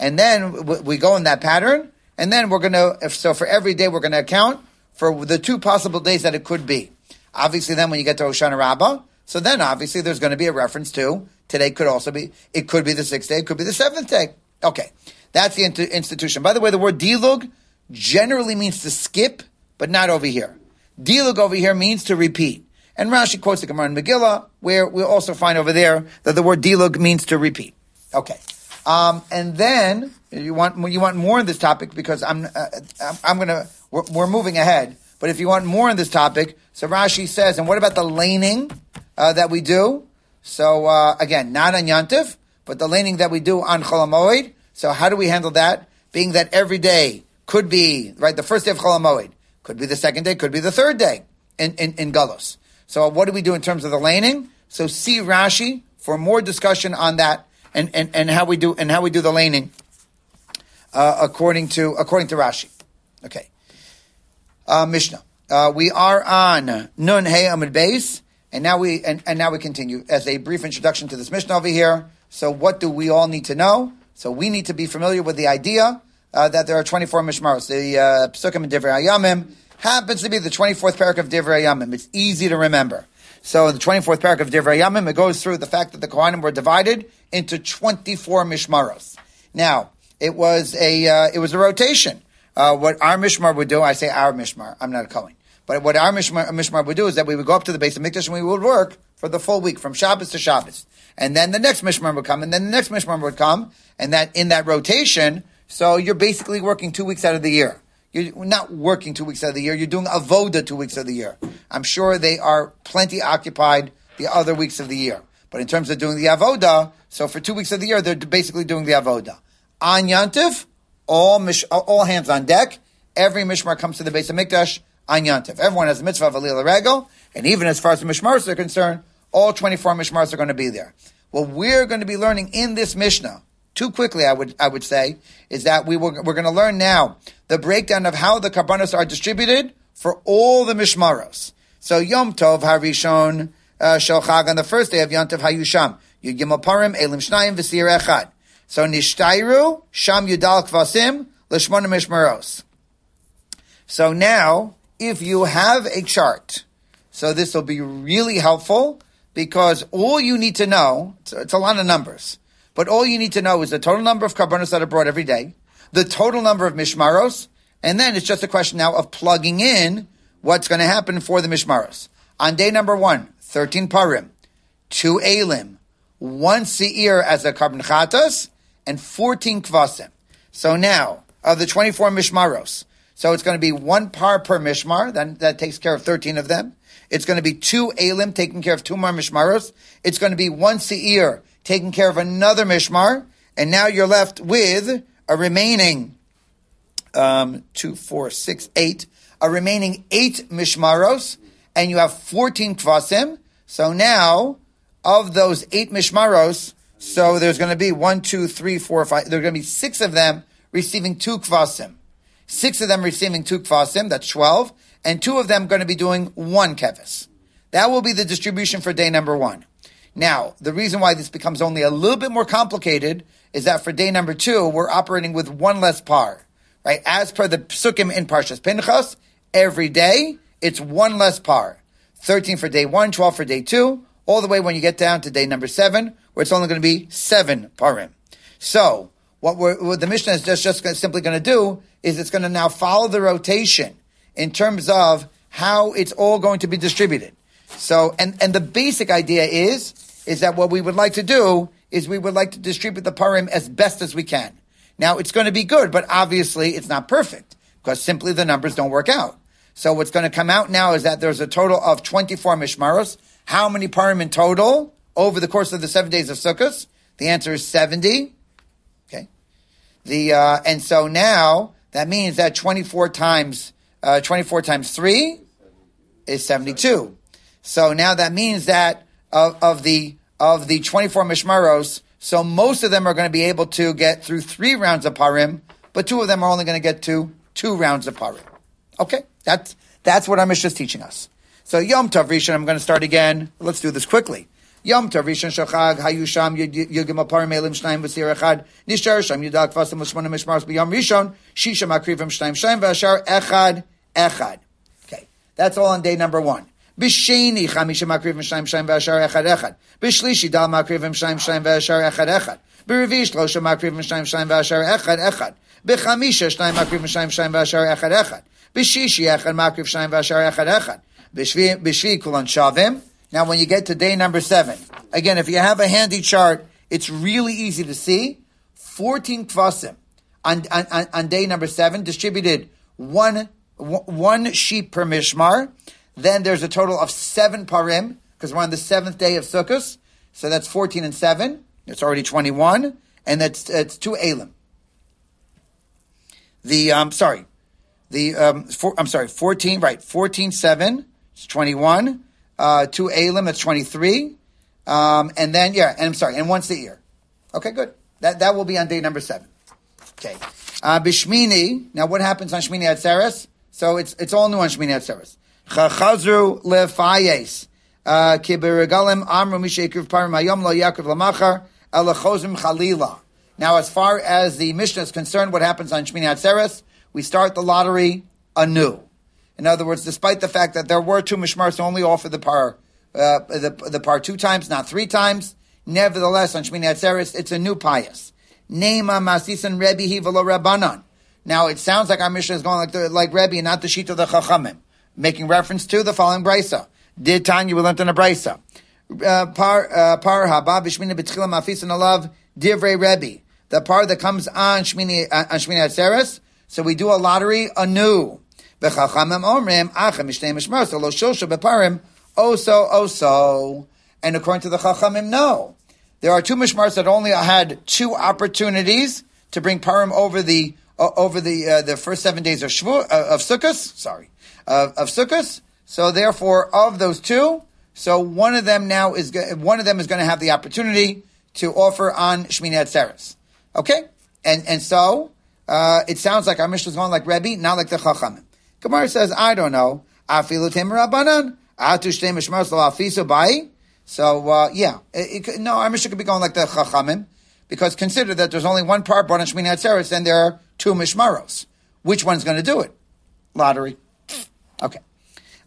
and then we go in that pattern, and then we're going to, so for every day we're going to account for the two possible days that it could be. Obviously, then when you get to Hoshana Rabbah, so then obviously there's going to be a reference to today could also be, it could be the sixth day, it could be the seventh day. Okay. That's the institution. By the way, the word dilug generally means to skip, but not over here. Dilug over here means to repeat. And Rashi quotes the Gemara in Megillah, where we also find over there that the word dilug means to repeat. Okay. Um, and then you want you want more on this topic because I'm uh, I'm to we're, we're, moving ahead. But if you want more on this topic, so Rashi says, and what about the laning uh, that we do? So uh, again, not on Yantif, but the laning that we do on Cholamoid. So how do we handle that? Being that every day could be, right, the first day of Cholamoid, could be the second day, could be the third day in, in, in Gulos. So what do we do in terms of the laning? So see Rashi for more discussion on that and, and, and how we do and how we do the laning uh, according to according to Rashi. Okay. Uh, Mishnah. Uh, we are on Nun Hey Amud Beis, and now we and, and now we continue as a brief introduction to this Mishnah over here. So, what do we all need to know? So, we need to be familiar with the idea uh, that there are 24 Mishmaros. The uh, Psukim and Divrei Hayamim happens to be the 24th parak of Divrei Hayamim. It's easy to remember. So, in the 24th parak of Divrei Hayamim, it goes through the fact that the Kohanim were divided into 24 Mishmaros. Now, it was a uh, it was a rotation. Uh, what our Mishmar would do, I say our Mishmar, I'm not a Kohen. But what our Mishmar, Mishmar would do is that we would go up to the base of Mikdash and we would work for the full week, from Shabbos to Shabbos. And then the next Mishmar would come, and then the next Mishmar would come, and that in that rotation, so you're basically working two weeks out of the year. You're not working two weeks out of the year, you're doing avoda two weeks of the year. I'm sure they are plenty occupied the other weeks of the year. But in terms of doing the avoda, so for two weeks of the year, they're basically doing the avoda. On Yantiv, all, mish, all hands on deck. Every mishmar comes to the base of Mikdash on Yantiv. Everyone has a mitzvah of Alil Regel, and even as far as the mishmars are concerned, all 24 mishmars are going to be there. What we're going to be learning in this Mishnah, too quickly, I would I would say, is that we we're going to learn now the breakdown of how the karbanos are distributed for all the mishmaros. So Yom Tov Harishon uh, on the first day of Yom Tov Hayusham Yugimel Parim Elim Shnayim V'Sir Echad. So Nishtairu Sham Yudal Kvasim Lishmona Mishmaros. So now, if you have a chart, so this will be really helpful because all you need to know, it's, it's, a lot of numbers, but all you need to know is the total number of karbanos that are brought every day, the total number of mishmaros, and then it's just a question now of plugging in what's going to happen for the mishmaros. On day number one, 13 parim, two elim, one seir as a korban chatas, and 14 kvasim. So now, of the 24 mishmaros, so it's going to be one par per mishmar, then that takes care of 13 of them. It's going to be two elim taking care of two more mishmaros. It's going to be one seir taking care of another mishmar. And now you're left with a remaining, um, two, four, six, eight, a remaining eight mishmaros, and you have 14 kvasim. So now, of those eight mishmaros, so there's going to be one, two, three, four, five. There's going to be six of them receiving two kvasim. Six of them receiving two kvasim. That's twelve, and two of them going to be doing one kevis. That will be the distribution for day number one. Now, the reason why this becomes only a little bit more complicated is that for day number two, we're operating with one less par, right? As per the psukim in Parshas Pinchas, every day it's one less par. 13 for day one, 12 for day two, all the way when you get down to day number seven, where it's only going to be seven parim. So, what, what the Mishnah is just, just simply going to do is it's going to now follow the rotation in terms of how it's all going to be distributed. So, and, and the basic idea is, is that what we would like to do is we would like to distribute the parim as best as we can. Now, it's going to be good, but obviously it's not perfect because simply the numbers don't work out. So what's going to come out now is that there's a total of 24 mishmaros. How many parim in total? over the course of the seven days of Sukkot? The answer is 70. The, uh, and so now that means that 24 times, uh, 24 times 3 is 72. So now that means that of, of the, of the 24 mishmaros, so most of them are going to be able to get through three rounds of parim, but two of them are only going to get to two rounds of parim. Okay, that's that's what our Mishnah is teaching us. So Yom Tov Rishon, I'm going to start again. Let's do this quickly. Yom Tov Rishon Shachag Hayu Sham Yugim Apar Melim Shnayim V'Sir Echad Nishar Sham Yudak Fasim L'Shmona Mishmaros B'Yom Rishon Shisha Makrivim Shnayim Shnayim V'Ashar Echad Echad. Okay, that's all on day number one. B'Sheni Chamisha Makrivim Shnayim Shnayim V'Ashar Echad Echad. B'Shlishi Dal Makrivim Shnayim Shnayim V'Ashar Echad Echad. B'Revi Shlosha Makrivim Shnayim Shnayim V'Ashar Echad Echad. B'Chamisha Shnayim Makrivim Shnayim Shnayim V'Ashar Echad Echad. B'Shishi Echad Makriv Shnayim V'Ashar Echad Echad. B'Shvi Kulan Shavim. Now, when you get to day number seven, again, if you have a handy chart, it's really easy to see. 14 kvasim on, on, on day number seven, distributed one, one sheep per mishmar. Then there's a total of seven parim, because we're on the seventh day of Sukkot. So that's 14 and 7, It's already 21, and that's it's two elim. The um, sorry, the um, four, I'm sorry, 14, right? 14 7, it's 21. Uh, two elim, that's 23. Um, and then yeah, and I'm sorry, and once a year. Okay, good. That that will be on day number seven. Okay. Uh, Bishmini. Now, what happens on Shmini Atzeres? So it's it's all new on Shmini Atzeres. Chachazru lefayes. Uh, Kibirigalim amru lo lamachar elachozim chalila. Now, as far as the Mishnah is concerned, what happens on Shmini Atzeres? We start the lottery anew. In other words, despite the fact that there were two mishmars only offered the par, uh, the, the par two times, not three times, nevertheless, on Shmini Atzeres, it's a new pious. Nema masisan Rebbe hivalo Rabbanan. Now, it sounds like our Mishnah is going like, the, like Rebbe and not the sheet of the Chachamim, making reference to the following brisa. Did Tanya, we learned in a brisa. Uh, par uh, par haba b'shmini b'tchila mafisan alav divrei Rebbe. The par that comes on Shmini uh, on Shmini Atzeres. So we do a lottery anew. V'chachamim omrim achem mishnei mishmar lo shosha beparim oso oso. And according to the chachamim, no. There are two mishmars that only had two opportunities to bring parim over the over the uh, the first seven days of Shvu, uh, of Sukkot. Sorry, of Sukkot. So therefore, of those two, so one of them now is one of them is going to have the opportunity to offer on Shmini Atzeres. Okay, and and so uh, it sounds like our Mishnah is going like Rebbe, not like the Chachamim. Gemara says, I don't know. Afilutim Rabbanan. Atu shtei mishmar. So uh, yeah, it, it, no, our Mishnah could be going like the Chachamim because consider that there's only one part on Shmini Atzeres, and there are two mishmaros. Which one's going to do it? Lottery. Okay.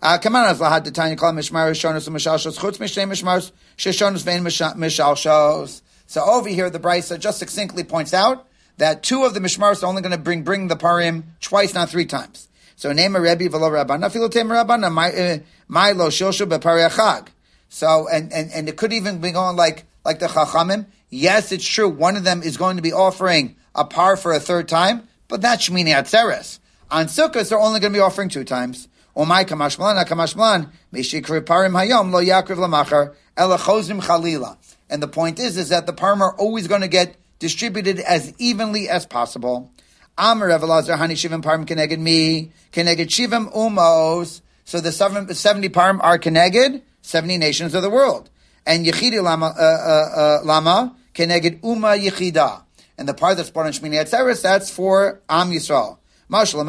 Uh, come on, as lahad tanya kol mishmaros shonos mishalshos chutz mishnei mishmaros sheshonos vein mishalshos. So over here, the Brisa just succinctly points out that two of the mishmaros are only going to bring bring the parim twice, not three times. So name a Rebbe v'lo Rabbana filo tem Rabbana my uh, lo shoshu bepariachag. So and, and and it could even be going like like the Chachamim. Yes, it's true. One of them is going to be offering a par for a third time, but that's Shmini Atzeres. On Sukkot, they're only going to be offering two times. Omai kamashmalan kamashmalan mishikri parim hayom lo yakriv lamachar elachozim chalila. And the point is, is that the parim are always going to get distributed as evenly as possible. Amar Evelazar Hani Shivim Parim Keneged Me Keneged Shivim Umos. So the 70 Parim are Keneged 70 nations of the world. And Yechidi Lama, uh, uh, uh, Lama Keneged Uma Yechida. And the part that's brought on Shmini Atzeres, that's for Am Yisrael. Uh, so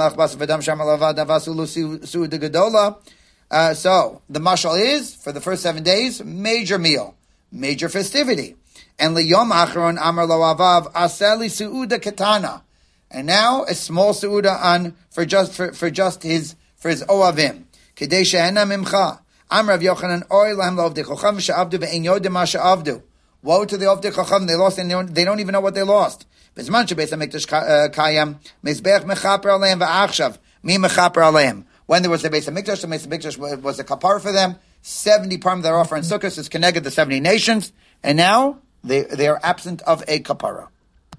the mashal is for the first seven days major meal, major festivity, and liyom achron amar lo avav aseli suuda katana, and now a small seuda on for just for, for just his for his oavim. K'deisha ena mimcha. I'm Rav Yochanan oy lahem laovde chocham she'avdu ve'en yodem ma she'avdu. Woe to the Ovde Chacham, they lost and they don't, they don't even know what they lost. Bizman shebeis ha-mikdash uh, kayam, mizbech mechaper aleim va'achshav, mi mechaper aleim. When there was the base of Mikdash, the base of Mikdash was a kapar for them. 70 parm their offer in Sukkot is connected to 70 nations. And now they, they are absent of a kapara.